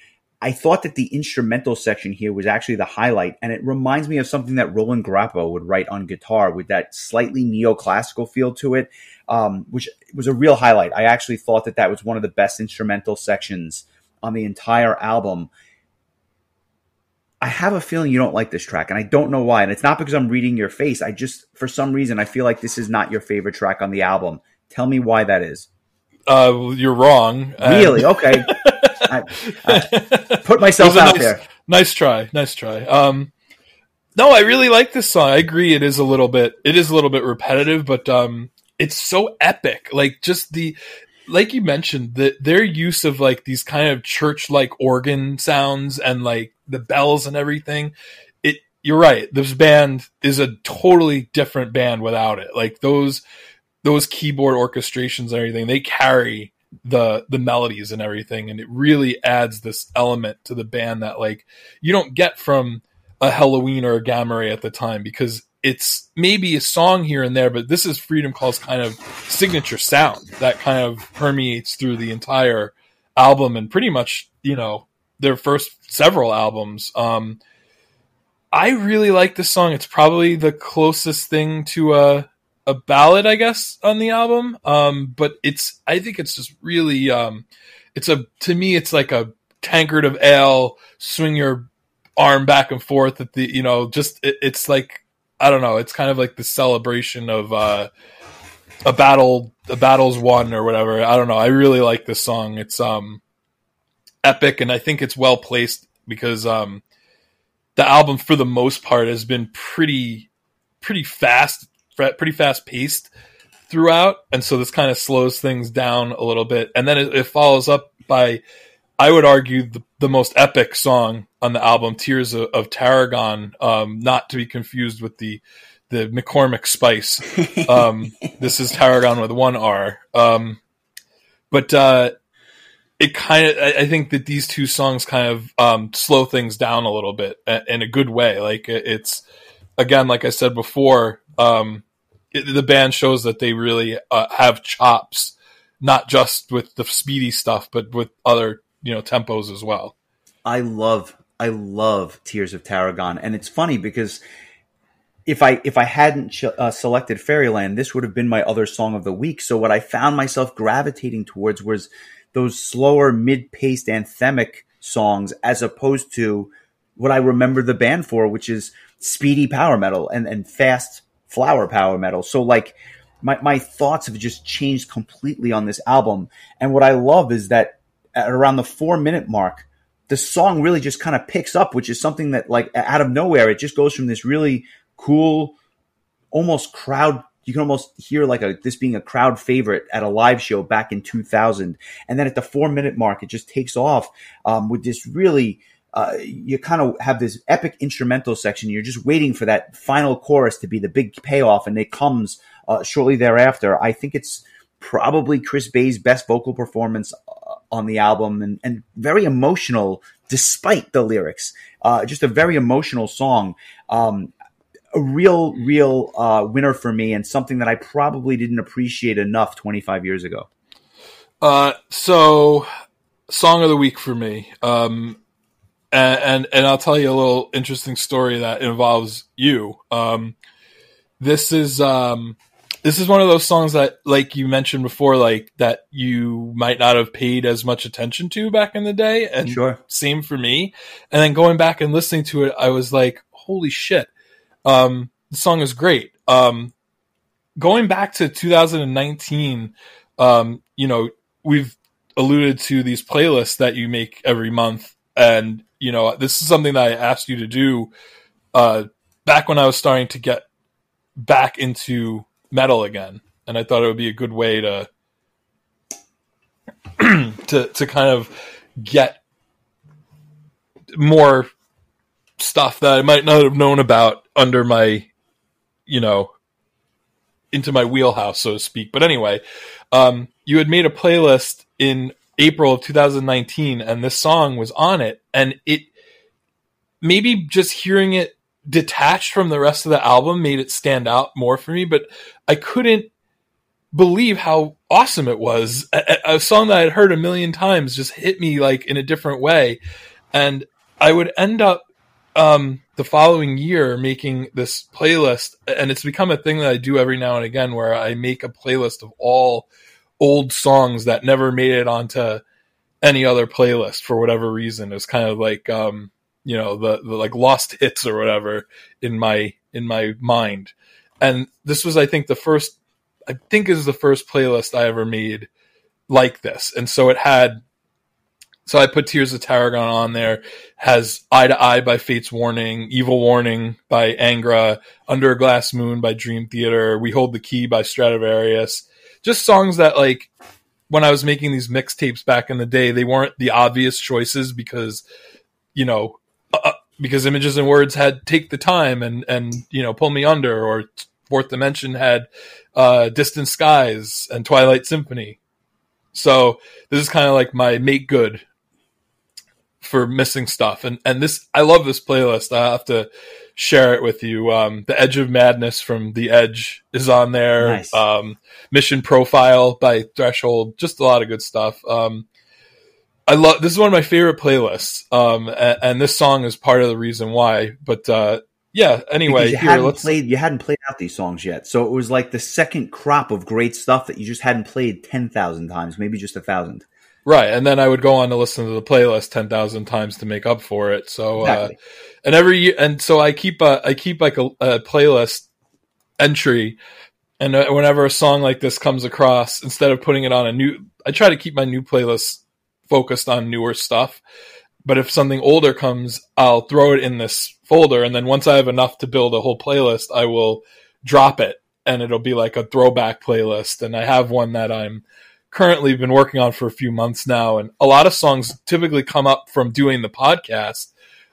I thought that the instrumental section here was actually the highlight, and it reminds me of something that Roland Grapow would write on guitar with that slightly neoclassical feel to it, um, which was a real highlight. I actually thought that that was one of the best instrumental sections on the entire album. I have a feeling you don't like this track, and I don't know why. And it's not because I'm reading your face. I just, for some reason, I feel like this is not your favorite track on the album. Tell me why that is. Uh, you're wrong. Really? Okay. [LAUGHS] I, I put myself out nice, there. Nice try. Nice try. Um, no, I really like this song. I agree. It is a little bit. It is a little bit repetitive, but um, it's so epic. Like just the like you mentioned, that their use of like these kind of church like organ sounds and like the bells and everything, it you're right. This band is a totally different band without it. Like those those keyboard orchestrations and everything, they carry the the melodies and everything, and it really adds this element to the band that like you don't get from a Helloween or a Gamma Ray at the time because it's maybe a song here and there, but this is Freedom Call's kind of signature sound that kind of permeates through the entire album and pretty much, you know, their first several albums. Um, I really like this song. It's probably the closest thing to a a ballad, I guess, on the album. Um, but it's I think it's just really um, it's a to me it's like a tankard of ale, swing your arm back and forth at the you know just it, it's like I don't know. It's kind of like the celebration of uh, a battle, a battle's won or whatever. I don't know. I really like this song. It's um epic, and I think it's well placed because um the album for the most part has been pretty pretty fast, pretty fast paced throughout, and so this kind of slows things down a little bit, and then it, it follows up by I would argue the, the most epic song on the album, "Tears of, of Taragon," um, not to be confused with the the McCormick Spice. [LAUGHS] Um, this is Taragon with one R. Um, but uh, it kind of, I, I, think that these two songs kind of um, slow things down a little bit in a good way. Like it's again, like I said before, um, it, the band shows that they really uh, have chops, not just with the speedy stuff, but with other you know tempos as well. I love I love Tears of Taragon, and it's funny because if I if I hadn't ch- uh, selected Fairyland, this would have been my other song of the week. So what I found myself gravitating towards was those slower, mid-paced anthemic songs, as opposed to what I remember the band for, which is speedy power metal and and fast flower power metal. So like my my thoughts have just changed completely on this album. And what I love is that at around the four minute mark, the song really just kind of picks up, which is something that like out of nowhere, it just goes from this really cool, almost crowd. You can almost hear like a this being a crowd favorite at a live show back in 2000, and then at the four minute mark, it just takes off um, with this really. Uh, you kind of have this epic instrumental section. You're just waiting for that final chorus to be the big payoff, and it comes uh, shortly thereafter. I think it's probably Chris Bay's best vocal performance on the album and, and very emotional despite the lyrics. Uh, just a very emotional song. Um, a real, real uh, winner for me and something that I probably didn't appreciate enough 25 years ago. Uh, so, song of the week for me. Um, and, and, and I'll tell you a little interesting story that involves you. Um, this is um, this is one of those songs that like you mentioned before like that you might not have paid as much attention to back in the day and sure. same for me and then going back and listening to it i was like holy shit um, the song is great um, going back to 2019 um, you know we've alluded to these playlists that you make every month and you know this is something that i asked you to do uh, back when i was starting to get back into metal again, and I thought it would be a good way to [CLEARS THROAT] to to kind of get more stuff that I might not have known about under my, you know, into my wheelhouse, so to speak. But anyway, um, you had made a playlist in April of 2019, and this song was on it, and it maybe just hearing it detached from the rest of the album made it stand out more for me, but I couldn't believe how awesome it was. A, a, song that I'd heard a million times just hit me like in a different way. And I would end up um, the following year making this playlist, and it's become a thing that I do every now and again where I make a playlist of all old songs that never made it onto any other playlist for whatever reason. It's kind of like um, you know the, the like lost hits or whatever in my in my mind and this was i think the first i think is the first playlist i ever made like this and so it had so i put tears of taragon on there has eye to eye by fates warning evil warning by angra under a glass moon by dream theater we hold the key by stratovarius just songs that like when i was making these mixtapes back in the day they weren't the obvious choices because you know uh, because images and words had take the time and and you know pull me under or fourth dimension had uh, distant skies and twilight symphony. So this is kind of like my make good for missing stuff. And and this i love this playlist. I have to share it with you um, the edge of madness from the edge is on there nice. um, mission profile by threshold just a lot of good stuff um, I love this is one of my favorite playlists, um, and, and, this song is part of the reason why. But uh, yeah, anyway, you here, hadn't played you hadn't played out these songs yet, so it was like the second crop of great stuff that you just hadn't played ten thousand times, maybe just a thousand. Right, and then I would go on to listen to the playlist ten thousand times to make up for it. So, Exactly. uh, and every year, and so I keep a I keep like a, a playlist entry, and uh, whenever a song like this comes across, instead of putting it on a new, I try to keep my new playlist focused on newer stuff. But if something older comes, I'll throw it in this folder, and then once I have enough to build a whole playlist, I will drop it, and it'll be like a throwback playlist. And I have one that I'm currently been working on for a few months now, and a lot of songs typically come up from doing the podcast.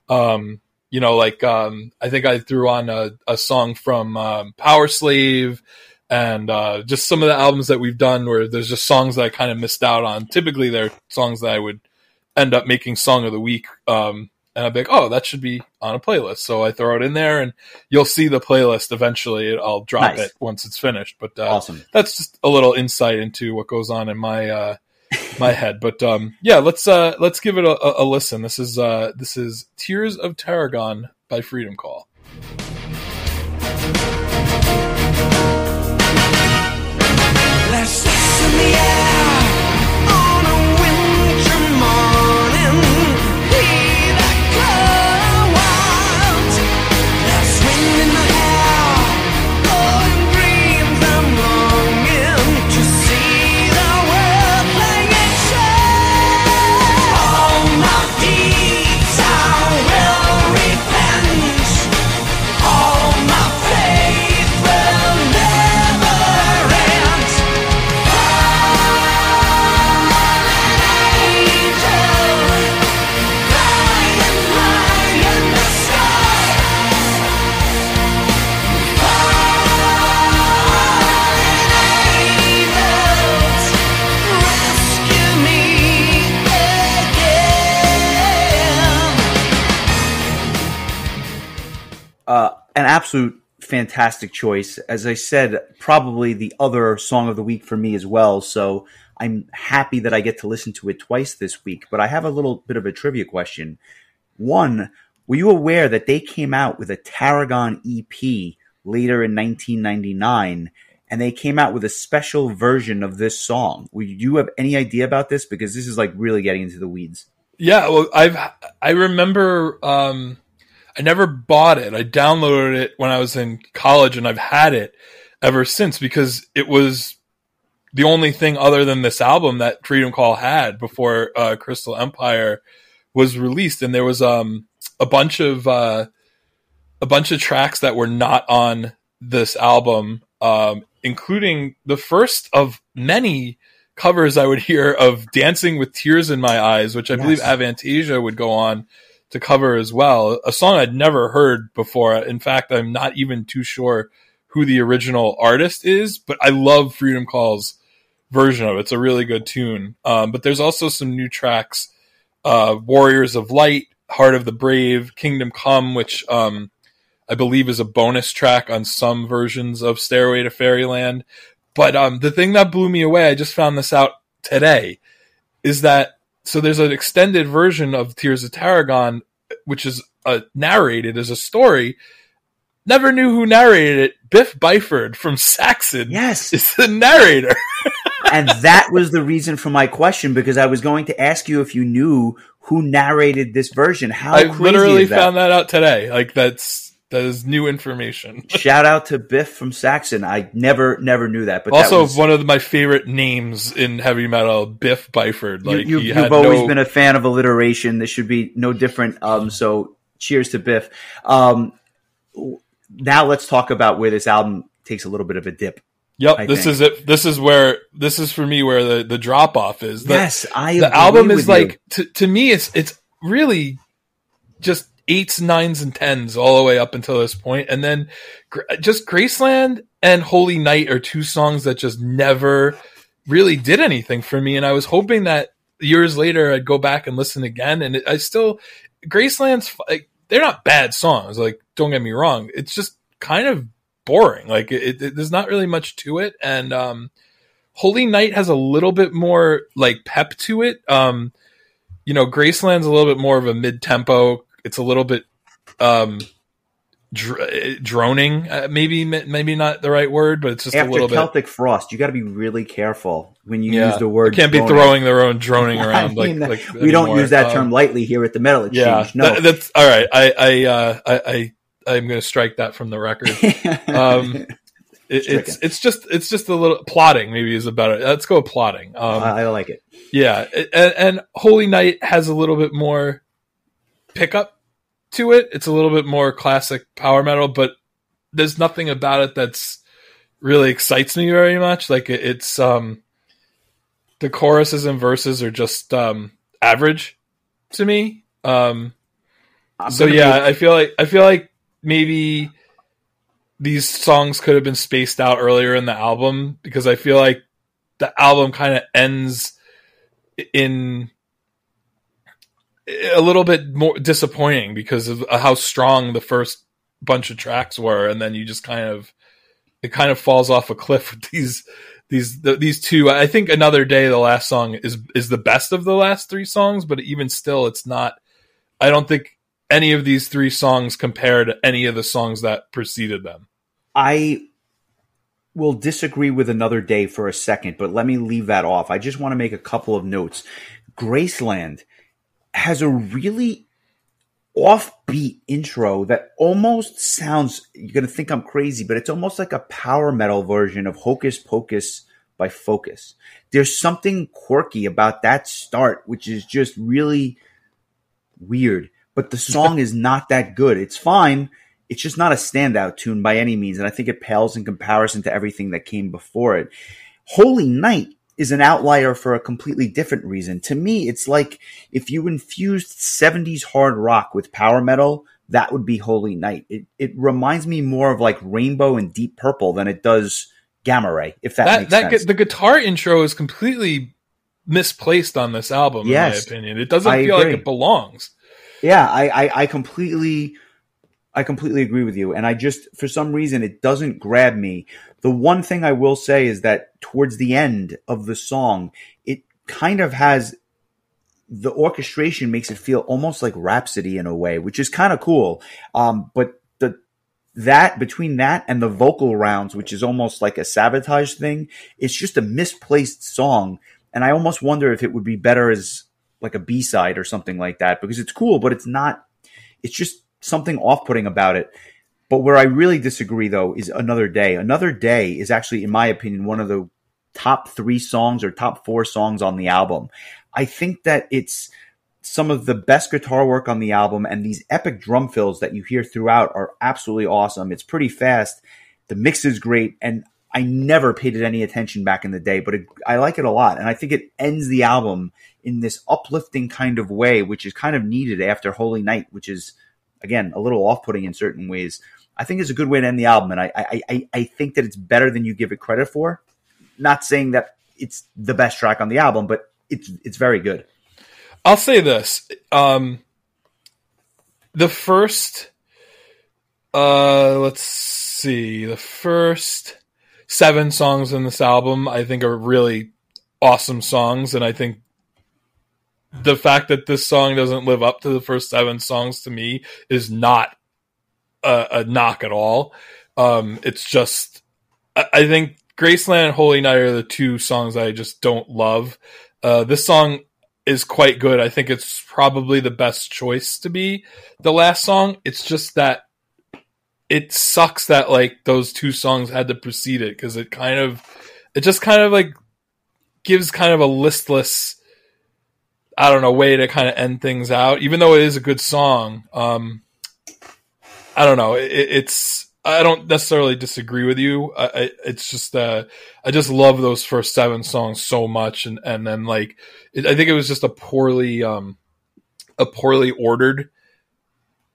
Um, you know, like um, I think I threw on a, a song from um, Powerslave, and uh, just some of the albums that we've done where there's just songs that I kind of missed out on. Typically, they're songs that I would end up making song of the week. Um, and I'd be like, oh, that should be on a playlist. So I throw it in there, and you'll see the playlist eventually. I'll drop Nice. it once it's finished. But uh, Awesome. that's just a little insight into what goes on in my uh, my [LAUGHS] head. But um, yeah, let's uh, let's give it a, a- a listen. This is uh, this is Tears of Taragon by Freedom Call. Let's in the air absolute fantastic choice. As I said, probably the other song of the week for me as well. So I'm happy that I get to listen to it twice this week. But I have a little bit of a trivia question. One, were you aware that they came out with a Taragon EP later in 1999? And they came out with a special version of this song. Do you have any idea about this? Because this is like really getting into the weeds. Yeah, well, I've I remember um, I never bought it. I downloaded it when I was in college, and I've had it ever since because it was the only thing other than this album that Freedom Call had before uh, Crystal Empire was released, and there was um, a bunch of uh, a bunch of tracks that were not on this album, um, including the first of many covers I would hear of Dancing with Tears in My Eyes, which I believe Avantasia would go on to cover as well. A song I'd never heard before. In fact, I'm not even too sure who the original artist is, but I love Freedom Call's version of it. It's a really good tune. Um, but there's also some new tracks uh, Warriors of Light, Heart of the Brave, Kingdom Come, which um, I believe is a bonus track on some versions of Stairway to Fairyland. But um, the thing that blew me away, I just found this out today, is that so there's an extended version of Tears of Taragon, which is uh, narrated as a story. Never knew who narrated it. Biff Byford from Saxon Yes. is the narrator. [LAUGHS] and that was the reason for my question because I was going to ask you if you knew who narrated this version. How I crazy literally that? found that out today. Like that's that is new information. [LAUGHS] Shout out to Biff from Saxon. I never, never knew that. But that also, was, one of my favorite names in heavy metal, Biff Byford. Like you, had always no- been a fan of alliteration. This should be no different. Um, so cheers to Biff. Um, now let's talk about where this album takes a little bit of a dip. Yep, I this think. is it. This is where this is for me where the the drop off is. The, yes, I. the album is you. like to to me it's it's really just eights, nines, and tens all the way up until this point, and then just Graceland and Holy Night are two songs that just never really did anything for me, and I was hoping that years later I'd go back and listen again, and I still Graceland's like they're not bad songs, like don't get me wrong, it's just kind of boring, like it, it, there's not really much to it, and um. Holy Night has a little bit more like pep to it. Um, you know, Graceland's a little bit more of a mid tempo. It's a little bit um, dr- droning. Uh, maybe maybe not the right word, but it's just After a little bit. Celtic frost, you got to be really careful when you Yeah, use the word. They can't be throwing their own droning [LAUGHS] I around mean, like, like we don't use that Um, term lightly here at the Metal Exchange. Yeah, no. that- that's all right. I I uh, I, I I'm going to strike that from the record. [LAUGHS] Um, it, it's it's just it's just a little plotting. Maybe is a better. Let's go with plotting. Um, I, I like it. yeah, and, and Holy Night has a little bit more pickup to it. It's a little bit more classic power metal, but there's nothing about it that's really excites me very much. Like it, it's um the choruses and verses are just um average to me. Um I'm so yeah, make- I feel like I feel like maybe these songs could have been spaced out earlier in the album because I feel like the album kind of ends in a little bit more disappointing because of how strong the first bunch of tracks were and then you just kind of it kind of falls off a cliff with these these the, these two i think another day the last song is is the best of the last three songs but even still it's not i don't think any of these three songs compare to any of the songs that preceded them I will disagree with another day for a second, but let me leave that off. I just want to make a couple of notes. Graceland has a really offbeat intro that almost sounds you're going to think I'm crazy, but it's almost like a power metal version of Hocus Pocus by Focus. There's something quirky about that start, which is just really weird. But the song [LAUGHS] is not that good. It's fine. It's just not a standout tune by any means. And I think it pales in comparison to everything that came before it. Holy Night is an outlier for a completely different reason. To me, it's like if you infused 70s hard rock with power metal, that would be Holy Night. It, it reminds me more of like Rainbow and Deep Purple than it does Gamma Ray, if that, that makes that sense. gu- the guitar intro is completely misplaced on this album Yes. in my opinion it doesn't I feel agree. like it belongs Yeah, I, I, I completely, I completely agree with you. And I just, for some reason, it doesn't grab me. The one thing I will say is that towards the end of the song, it kind of has the orchestration makes it feel almost like Rhapsody in a way, which is kind of cool. Um, but the that between that and the vocal rounds, which is almost like a Savatage thing, it's just a misplaced song. And I almost wonder if it would be better as like a B side or something like that because it's cool, but it's not. It's just something off putting about it. But where I really disagree though is Another Day. Another Day is actually, in my opinion, one of the top three songs or top four songs on the album. I think that it's some of the best guitar work on the album, and these epic drum fills that you hear throughout are absolutely awesome. It's pretty fast. The mix is great, and I never paid it any attention back in the day, but it, I like it a lot. And I think it ends the album in this uplifting kind of way, which is kind of needed after Holy Night, which is, again, a little off putting in certain ways. I think it's a good way to end the album, and I, I, I, I think that it's better than you give it credit for. Not saying that it's the best track on the album, but it's it's very good. I'll say this. Um, the first, uh, let's see, the first seven songs in this album, I think, are really awesome songs, and I think the fact that this song doesn't live up to the first seven songs to me is not a, a knock at all. Um, it's just, I, I think Graceland and Holy Night are the two songs I just don't love. Uh, this song is quite good. I think it's probably the best choice to be the last song. It's just that it sucks that like those two songs had to precede it because it kind of it just kind of like gives kind of a listless I don't know way to kind of end things out. Even though it is a good song, um, I don't know. It, it's I don't necessarily disagree with you. I, I, it's just uh, I just love those first seven songs so much, and and then like it, I think it was just a poorly um a poorly ordered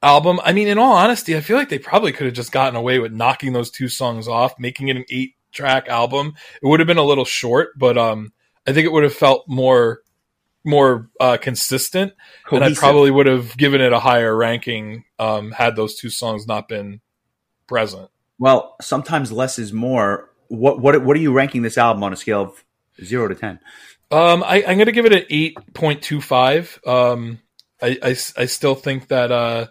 album. I mean, in all honesty, I feel like they probably could have just gotten away with knocking those two songs off, making it an eight track album. It would have been a little short, but um, I think it would have felt more more uh, consistent, and I probably would have given it a higher ranking um, had those two songs not been present. Well, sometimes less is more. What what what are you ranking this album on a scale of zero to ten? Um, I, I'm going to give it an eight point two five. Um, I, I, I still think that uh,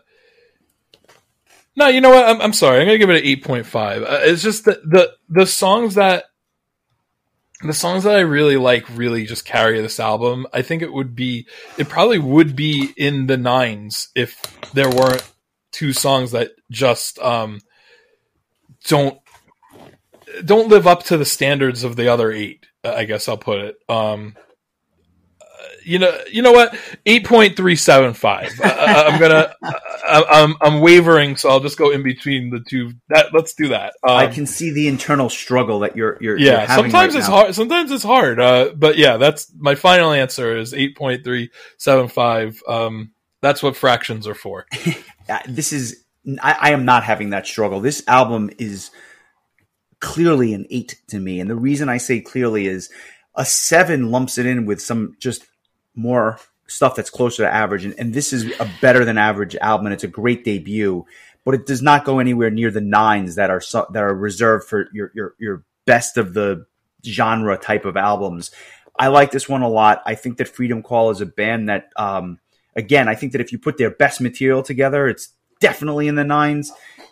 No, you know what? I'm, I'm sorry. I'm gonna give it an eight point five. Uh, it's just the, the the songs that the songs that I really like really just carry this album. I think it would be it probably would be in the nines if there weren't two songs that just um don't don't live up to the standards of the other eight. I guess I'll put it. Um, you know, you know what? Eight point three seven five. I'm gonna, I, I'm, I'm wavering, so I'll just go in between the two. That let's do that. Um, I can see the internal struggle that you're you're. yeah, you're sometimes right it's now. hard. Sometimes it's hard. Uh, but yeah, that's my final answer is eight point three seven five. Um, that's what fractions are for. [LAUGHS] Uh, this is I, I am not having that struggle. This album is clearly an eight to me, and the reason I say clearly is a seven lumps it in with some just more stuff that's closer to average, and, and this is a better than average album, and it's a great debut, but it does not go anywhere near the nines that are so, that are reserved for your your your best of the genre type of albums. I like this one a lot. I think that Freedom Call is a band that, um, again, I think that if you put their best material together, it's definitely in the nines.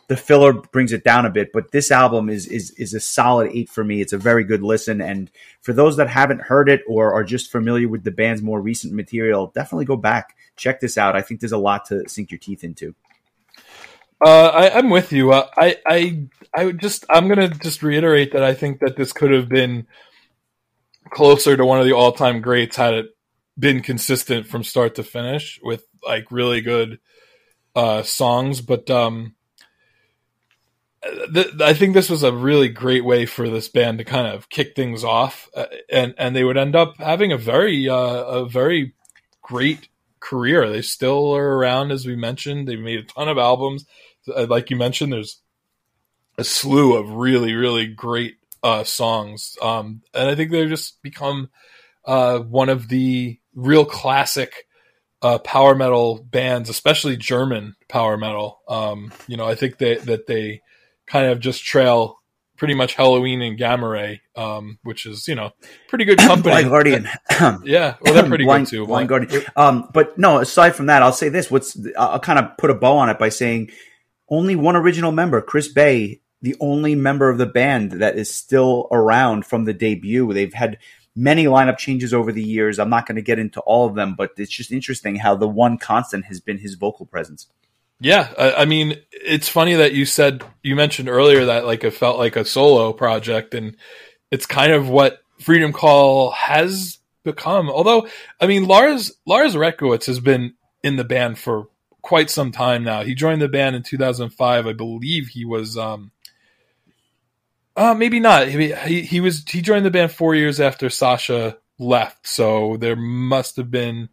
The filler brings it down a bit, but this album is is is a solid eight for me. It's a very good listen, and for those that haven't heard it or are just familiar with the band's more recent material, definitely go back check this out. I think there's a lot to sink your teeth into. Uh, I, I'm with you. Uh, I, I, I just, I'm gonna just reiterate that I think that this could have been closer to one of the all-time greats had it been consistent from start to finish with like really good uh, songs. But um, I think this was a really great way for this band to kind of kick things off, uh, and and they would end up having a very uh, a very great career. They still are around, as we mentioned. They've made a ton of albums. Uh, Like you mentioned, there's a slew of really, really great uh, songs, um, and I think they've just become uh, one of the real classic uh, power metal bands, especially German power metal. Um, you know, I think that that they kind of just trail pretty much Helloween and Gamma Ray, um, which is you know pretty good company. Blind Guardian. [COUGHS] Yeah, well, they're pretty Blind, good too. Blind Guardian. Um, but no, aside from that, I'll say this: what's I'll kind of put a bow on it by saying only one original member, Chris Bay, the only member of the band that is still around from the debut. They've had many lineup changes over the years. I'm not going to get into all of them, but it's just interesting how the one constant has been his vocal presence. Yeah, I, I mean, it's funny that you said you mentioned earlier that like it felt like a solo project, and it's kind of what Freedom Call has become. Although, I mean, Lars Lars Rettkowitz has been in the band for quite some time now. He joined the band in 2005, I believe. He was, um, uh, maybe not. He, he he was he joined the band four years after Sascha left, so there must have been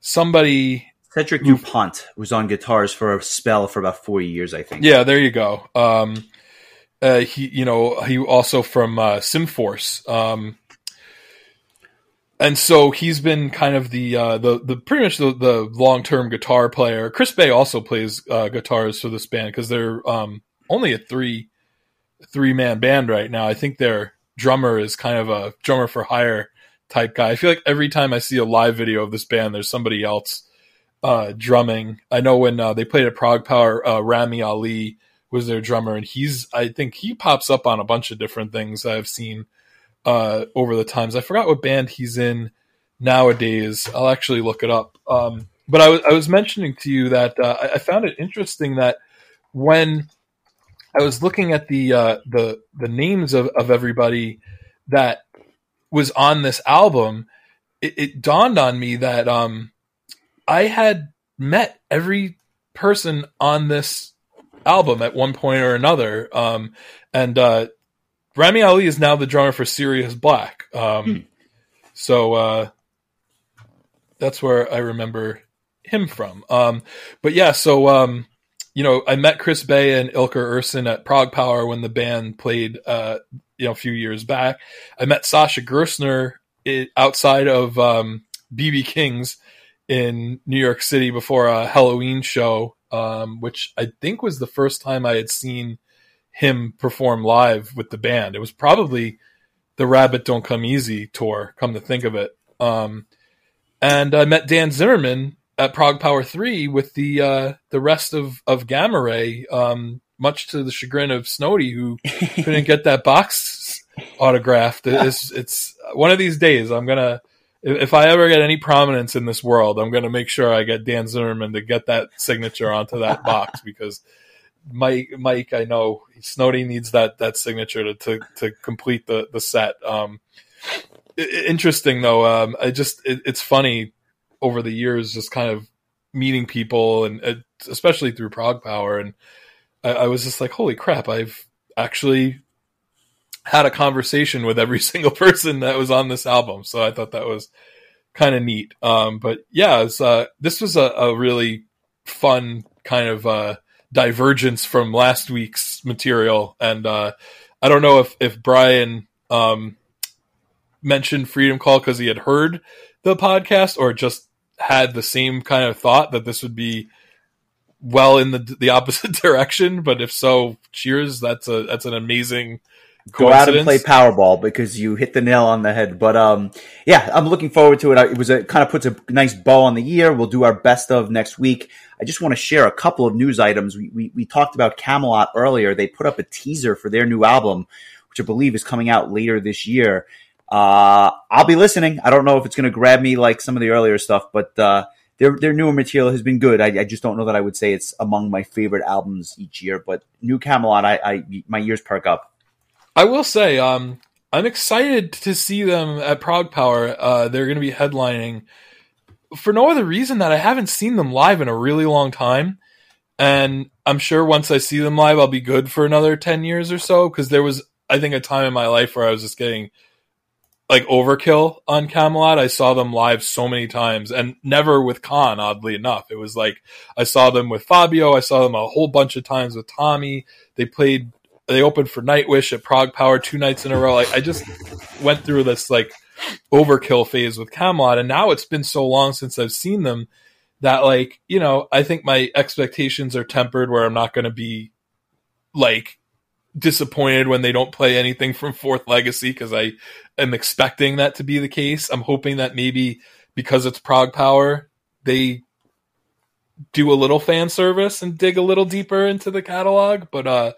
somebody Cedric Dupont was on guitars for a spell for about four years, I think. Yeah, there you go. Um, uh, he, you know, he also from uh, Symphorce, um, and so he's been kind of the uh, the the pretty much the, the long term guitar player. Chris Bay also plays uh, guitars for this band because they're um, only a three three man band right now. I think their drummer is kind of a drummer for hire type guy. I feel like every time I see a live video of this band, there's somebody else uh, drumming. I know when uh, they played at ProgPower, uh, Ramy Ali was their drummer, and he's I think he pops up on a bunch of different things I've seen uh, over the times. I forgot what band he's in nowadays. I'll actually look it up. Um, but I was I was mentioning to you that uh, I, found it interesting that when I was looking at the uh, the the names of, of everybody that was on this album, it, it dawned on me that um, I had met every person on this album at one point or another. Um, and uh, Ramy Ali is now the drummer for Serious Black. Um, So uh, that's where I remember him from. Um, but yeah, so um, you know, I met Chris Bay and Ilker Ersin at ProgPower when the band played, uh, you know, a few years back. I met Sascha Gerstner i outside of um, BB King's in New York City before a Helloween show, um, which I think was the first time I had seen him perform live with the band. It was probably the Rabbit Don't Come Easy tour, come to think of it. Um, and I met Dan Zimmermann at ProgPower Three with the uh, the rest of of Gamma Ray, um, much to the chagrin of Snowdy, who [LAUGHS] couldn't get that box autographed. It's it's one of these days. I'm gonna if if I ever get any prominence in this world, I'm gonna make sure I get Dan Zimmermann to get that signature onto that box [LAUGHS] because Mike Mike I know Snowdy needs that that signature to to, to complete the the set. Um, interesting though. Um, I just it, it's funny over the years, just kind of meeting people and uh, especially through ProgPower, and I, I was just like, holy crap! I've actually had a conversation with every [LAUGHS] single person that was on this album, so I thought that was kind of neat. Um, but yeah, it's, uh, this was a, a really fun kind of uh, divergence from last week's material, and uh, I don't know if if Brian um, mentioned Freedom Call because he had heard the podcast or just had the same kind of thought that this would be well in the the opposite [LAUGHS] direction. But if so, cheers! That's a that's an amazing go out and play. Powerball because you hit the nail on the head. But um, yeah, I'm looking forward to it. It was a kind of puts a nice bow on the year. We'll do our best of next week. I just want to share a couple of news items. We, we we talked about Kamelot earlier. They put up a teaser for their new album, which I believe is coming out later this year. Uh, I'll be listening. I don't know if it's going to grab me like some of the earlier stuff, but uh, their their newer material has been good. I, I just don't know that I would say it's among my favorite albums each year. But new Kamelot, I, I my ears perk up. I will say, um, I'm excited to see them at ProgPower. Uh, they're going to be headlining for no other reason that I haven't seen them live in a really long time. And I'm sure once I see them live, I'll be good for another 10 years or so. Cause there was, I think, a time in my life where I was just getting like overkill on Kamelot. I saw them live so many times and never with Khan, oddly enough. It was like I saw them with Fabio. I saw them a whole bunch of times with Tommy. They played they opened for Nightwish at ProgPower two nights in a row. Like I just went through this like overkill phase with Kamelot, and now it's been so long since I've seen them that like you know I think my expectations are tempered where I'm not going to be like disappointed when they don't play anything from Fourth Legacy because I am expecting that to be the case. I'm hoping that maybe because it's ProgPower, they do a little fan service and dig a little deeper into the catalog. But uh,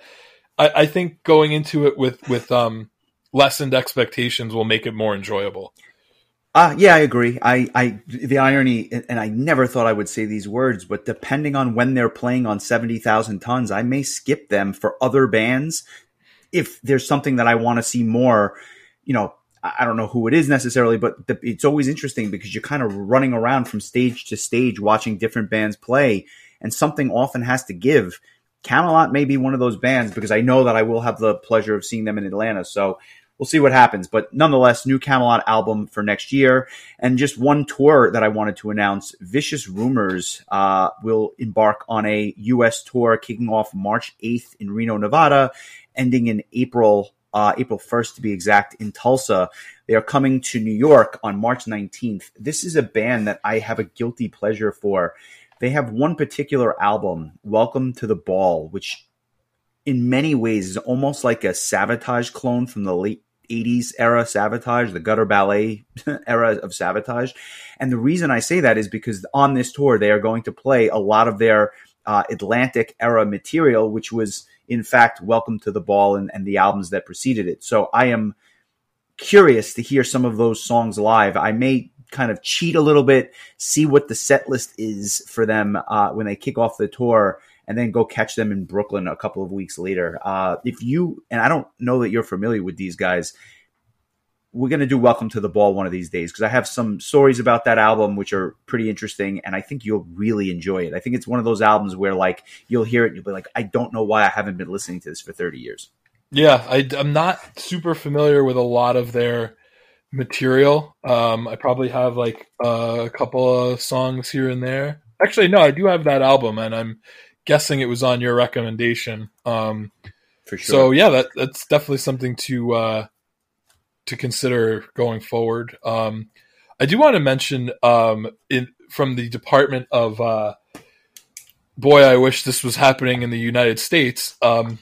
I, I think going into it with with um, lessened expectations will make it more enjoyable. Uh, yeah, I agree. I, I, the irony, and I never thought I would say these words, but depending on when they're playing on 70,000 tons, I may skip them for other bands if there's something that I want to see more. You know, I don't know who it is necessarily, but the, it's always interesting because you're kind of running around from stage to stage watching different bands play, and something often has to give. Kamelot may be one of those bands because I know that I will have the pleasure of seeing them in Atlanta. So we'll see what happens. But nonetheless, new Kamelot album for next year. And just one tour that I wanted to announce Vicious Rumors uh, will embark on a U.S. tour kicking off March 8th in Reno, Nevada, ending in April. Uh, April 1st to be exact in Tulsa. They are coming to New York on March 19th. This is a band that I have a guilty pleasure for. They have one particular album, Welcome to the Ball, which in many ways is almost like a Savatage clone from the late 80s era Savatage, the gutter ballet [LAUGHS] era of Savatage. And the reason I say that is because on this tour, they are going to play a lot of their uh, Atlantic era material, which was in fact Welcome to the Ball and, and the albums that preceded it. So I am curious to hear some of those songs live. I may kind of cheat a little bit, see what the set list is for them uh, when they kick off the tour, and then go catch them in Brooklyn a couple of weeks later. Uh, if you and I don't know that you're familiar with these guys, we're going to do Welcome to the Ball one of these days because I have some stories about that album which are pretty interesting, and I think you'll really enjoy it. I think it's one of those albums where like you'll hear it, and you'll be like, I don't know why I haven't been listening to this for 30 years. Yeah, I, am not super familiar with a lot of their material. Um, I probably have like uh, a couple of songs here and there. Actually, no, I do have that album, and I'm guessing it was on your recommendation. Um, For sure. So yeah, that that's definitely something to uh, to consider going forward. Um, I do want to mention um, in from the Department of uh, boy, I wish this was happening in the United States. Um,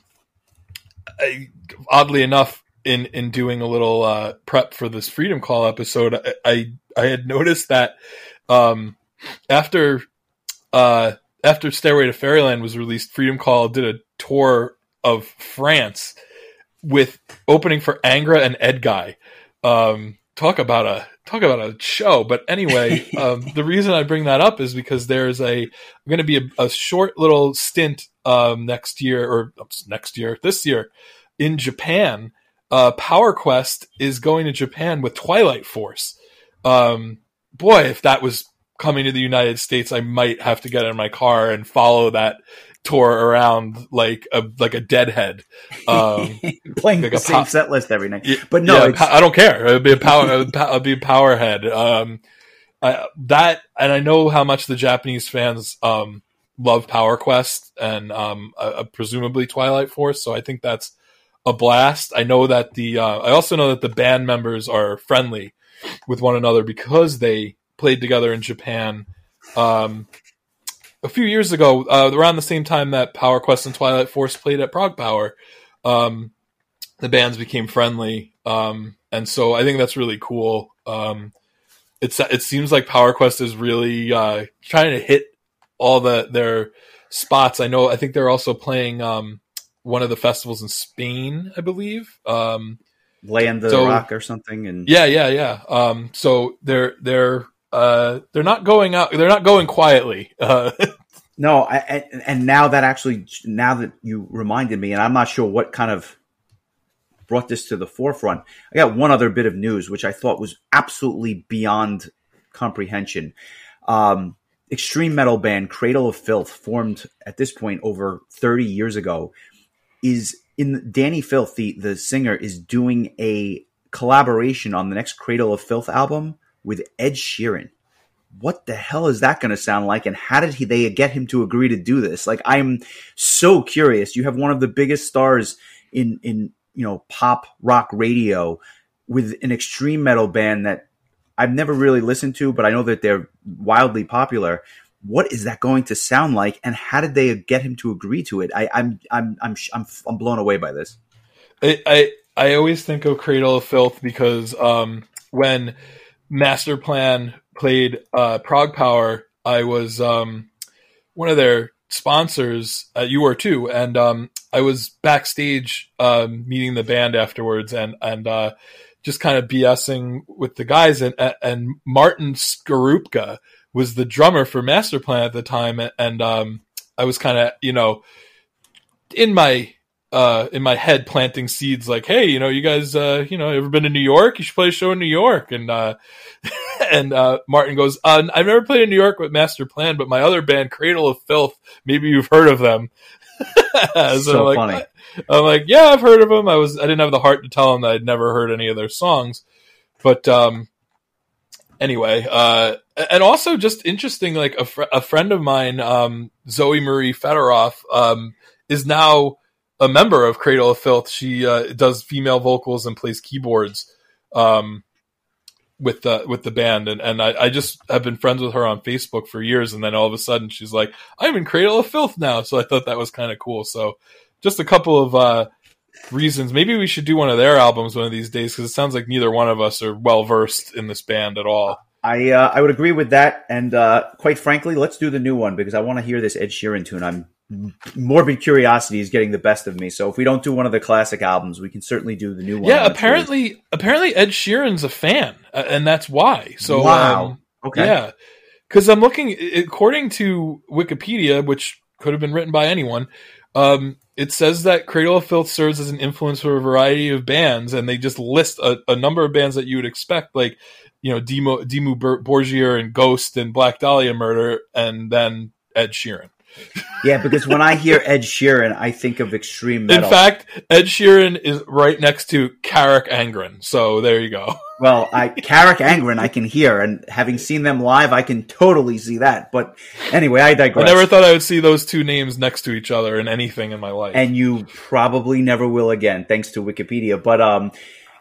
I, oddly enough, in in doing a little uh, prep for this Freedom Call episode, I, I I had noticed that um, after uh, after Stairway to Fairyland was released, Freedom Call did a tour of France with opening for Angra and Edguy. Um, talk about a talk about a show. But anyway, [LAUGHS] um, the reason I bring that up is because there's a going to be a, a short little stint um, next year or oops, next year this year in Japan. Uh, Power Quest is going to Japan with Twilight Force. Um, boy, if that was coming to the United States, I might have to get in my car and follow that tour around like a like a deadhead. Um, [LAUGHS] Playing Like the a same pop- set list every night. Yeah, But no, yeah, it's, I don't care. It'd be a power. [LAUGHS] it'd be a power head. Um, I, that and I know how much the Japanese fans um, love Power Quest and um, uh, presumably Twilight Force. So I think that's a blast. I know that the. Uh, I also know that the band members are friendly with one another because they played together in Japan. Um, a few years ago, uh, around the same time that Power Quest and Twilight Force played at ProgPower, um, the bands became friendly, um, and so I think that's really cool. Um, it's it seems like Power Quest is really uh, trying to hit all the their spots. I know. I think they're also playing um, one of the festivals in Spain, I believe. Um, Land the so- Rock or something. And yeah, yeah, yeah. Um, so they're they're uh, they're not going out. They're not going quietly. [LAUGHS] Uh, No, I, and, and now that actually, now that you reminded me, and I'm not sure what kind of brought this to the forefront. I got one other bit of news, which I thought was absolutely beyond comprehension. Um, extreme metal band Cradle of Filth, formed at this point over 30 years ago, is in Dani Filth, the, the singer, is doing a collaboration on the next Cradle of Filth album with Ed Sheeran. What the hell is that going to sound like and how did he they get him to agree to do this? Like i'm so curious. You have one of the biggest stars in in you know pop rock radio with an extreme metal band that i've never really listened to but i know that they're wildly popular what is that going to sound like? And how did they get him to agree to it? I, i'm i'm i'm i'm, I'm blown away by this. I, I I always think of Cradle of Filth because um, when Masterplan played uh, ProgPower, I was um, one of their sponsors. Uh, you were too, and um, I was backstage um, meeting the band afterwards, and and uh, just kind of BSing with the guys, and and Martin Škaroupka was the drummer for Masterplan at the time, and um, I was kind of you know in my uh, in my head planting seeds like, hey, you know, you guys, uh, you know, ever been to New York? You should play a show in New York. And uh, [LAUGHS] and uh, Martin goes, uh, I've never played in New York with Masterplan, but my other band, Cradle of Filth, maybe you've heard of them. [LAUGHS] so So I'm like, funny. I'm like, yeah, I've heard of them. I was, I didn't have the heart to tell him that I'd never heard any of their songs, but um, anyway, uh, and also just interesting, like a, fr- a friend of mine, um, Zoë Marie Federoff, um, is now a member of Cradle of Filth. She uh, does female vocals and plays keyboards um, with the with the band, and and I, I just have been friends with her on Facebook for years, and then all of a sudden she's like, "I'm in Cradle of Filth now," so I thought that was kind of cool. So just a couple of uh, reasons. Maybe we should do one of their albums one of these days because it sounds like neither one of us are well versed in this band at all. I uh, I would agree with that, and uh, quite frankly, let's do the new one because I want to hear this Ed Sheeran tune. I'm morbid curiosity is getting the best of me. So if we don't do one of the classic albums, we can certainly do the new one. Yeah, apparently, apparently Ed Sheeran's a fan, uh, and that's why. So, Wow. um, Okay. yeah, because I'm looking according to Wikipedia, which could have been written by anyone. Um, it says that Cradle of Filth serves as an influence for a variety of bands, and they just list a, a number of bands that you would expect, like you know, Demo, Dimmu Bor- Borgir and Ghost and Black Dahlia Murder, and then Ed Sheeran. Yeah, because when I hear Ed Sheeran, I think of extreme metal. In fact, Ed Sheeran is right next to Carach Angren, so there you go. [LAUGHS] well, I Carach Angren I can hear, and having seen them live, I can totally see that. But anyway, I digress. I never thought I would see those two names next to each other in anything in my life. and you probably never will again, thanks to Wikipedia. But um,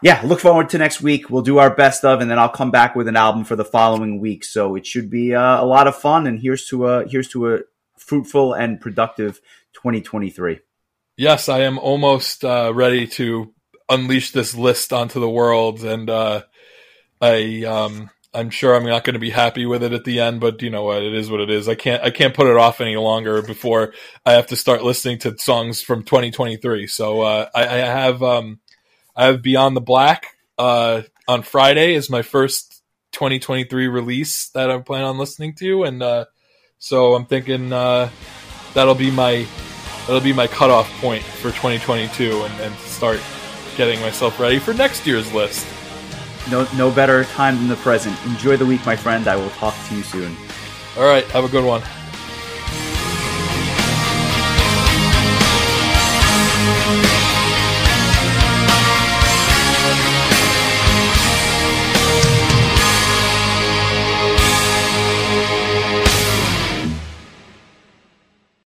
yeah, look forward to next week. We'll do our best of, and then I'll come back with an album for the following week. So it should be uh, a lot of fun. And here's to a here's to a fruitful and productive 2023. yes, I am almost uh, ready to unleash this list onto the world, and uh, I um, I'm sure I'm not going to be happy with it at the end, but you know what? It is what it is. I can't I can't put it off any longer before I have to start listening to songs from 2023. So uh, I, I have um, I have Beyond the Black uh, on Friday is my first 2023 release that I'm planning on listening to, and uh, so I'm thinking uh, that'll be my that'll be my cutoff point for 2022, and, and start getting myself ready for next year's list. No, no better time than the present. Enjoy the week, my friend. I will talk to you soon. All right, have a good one.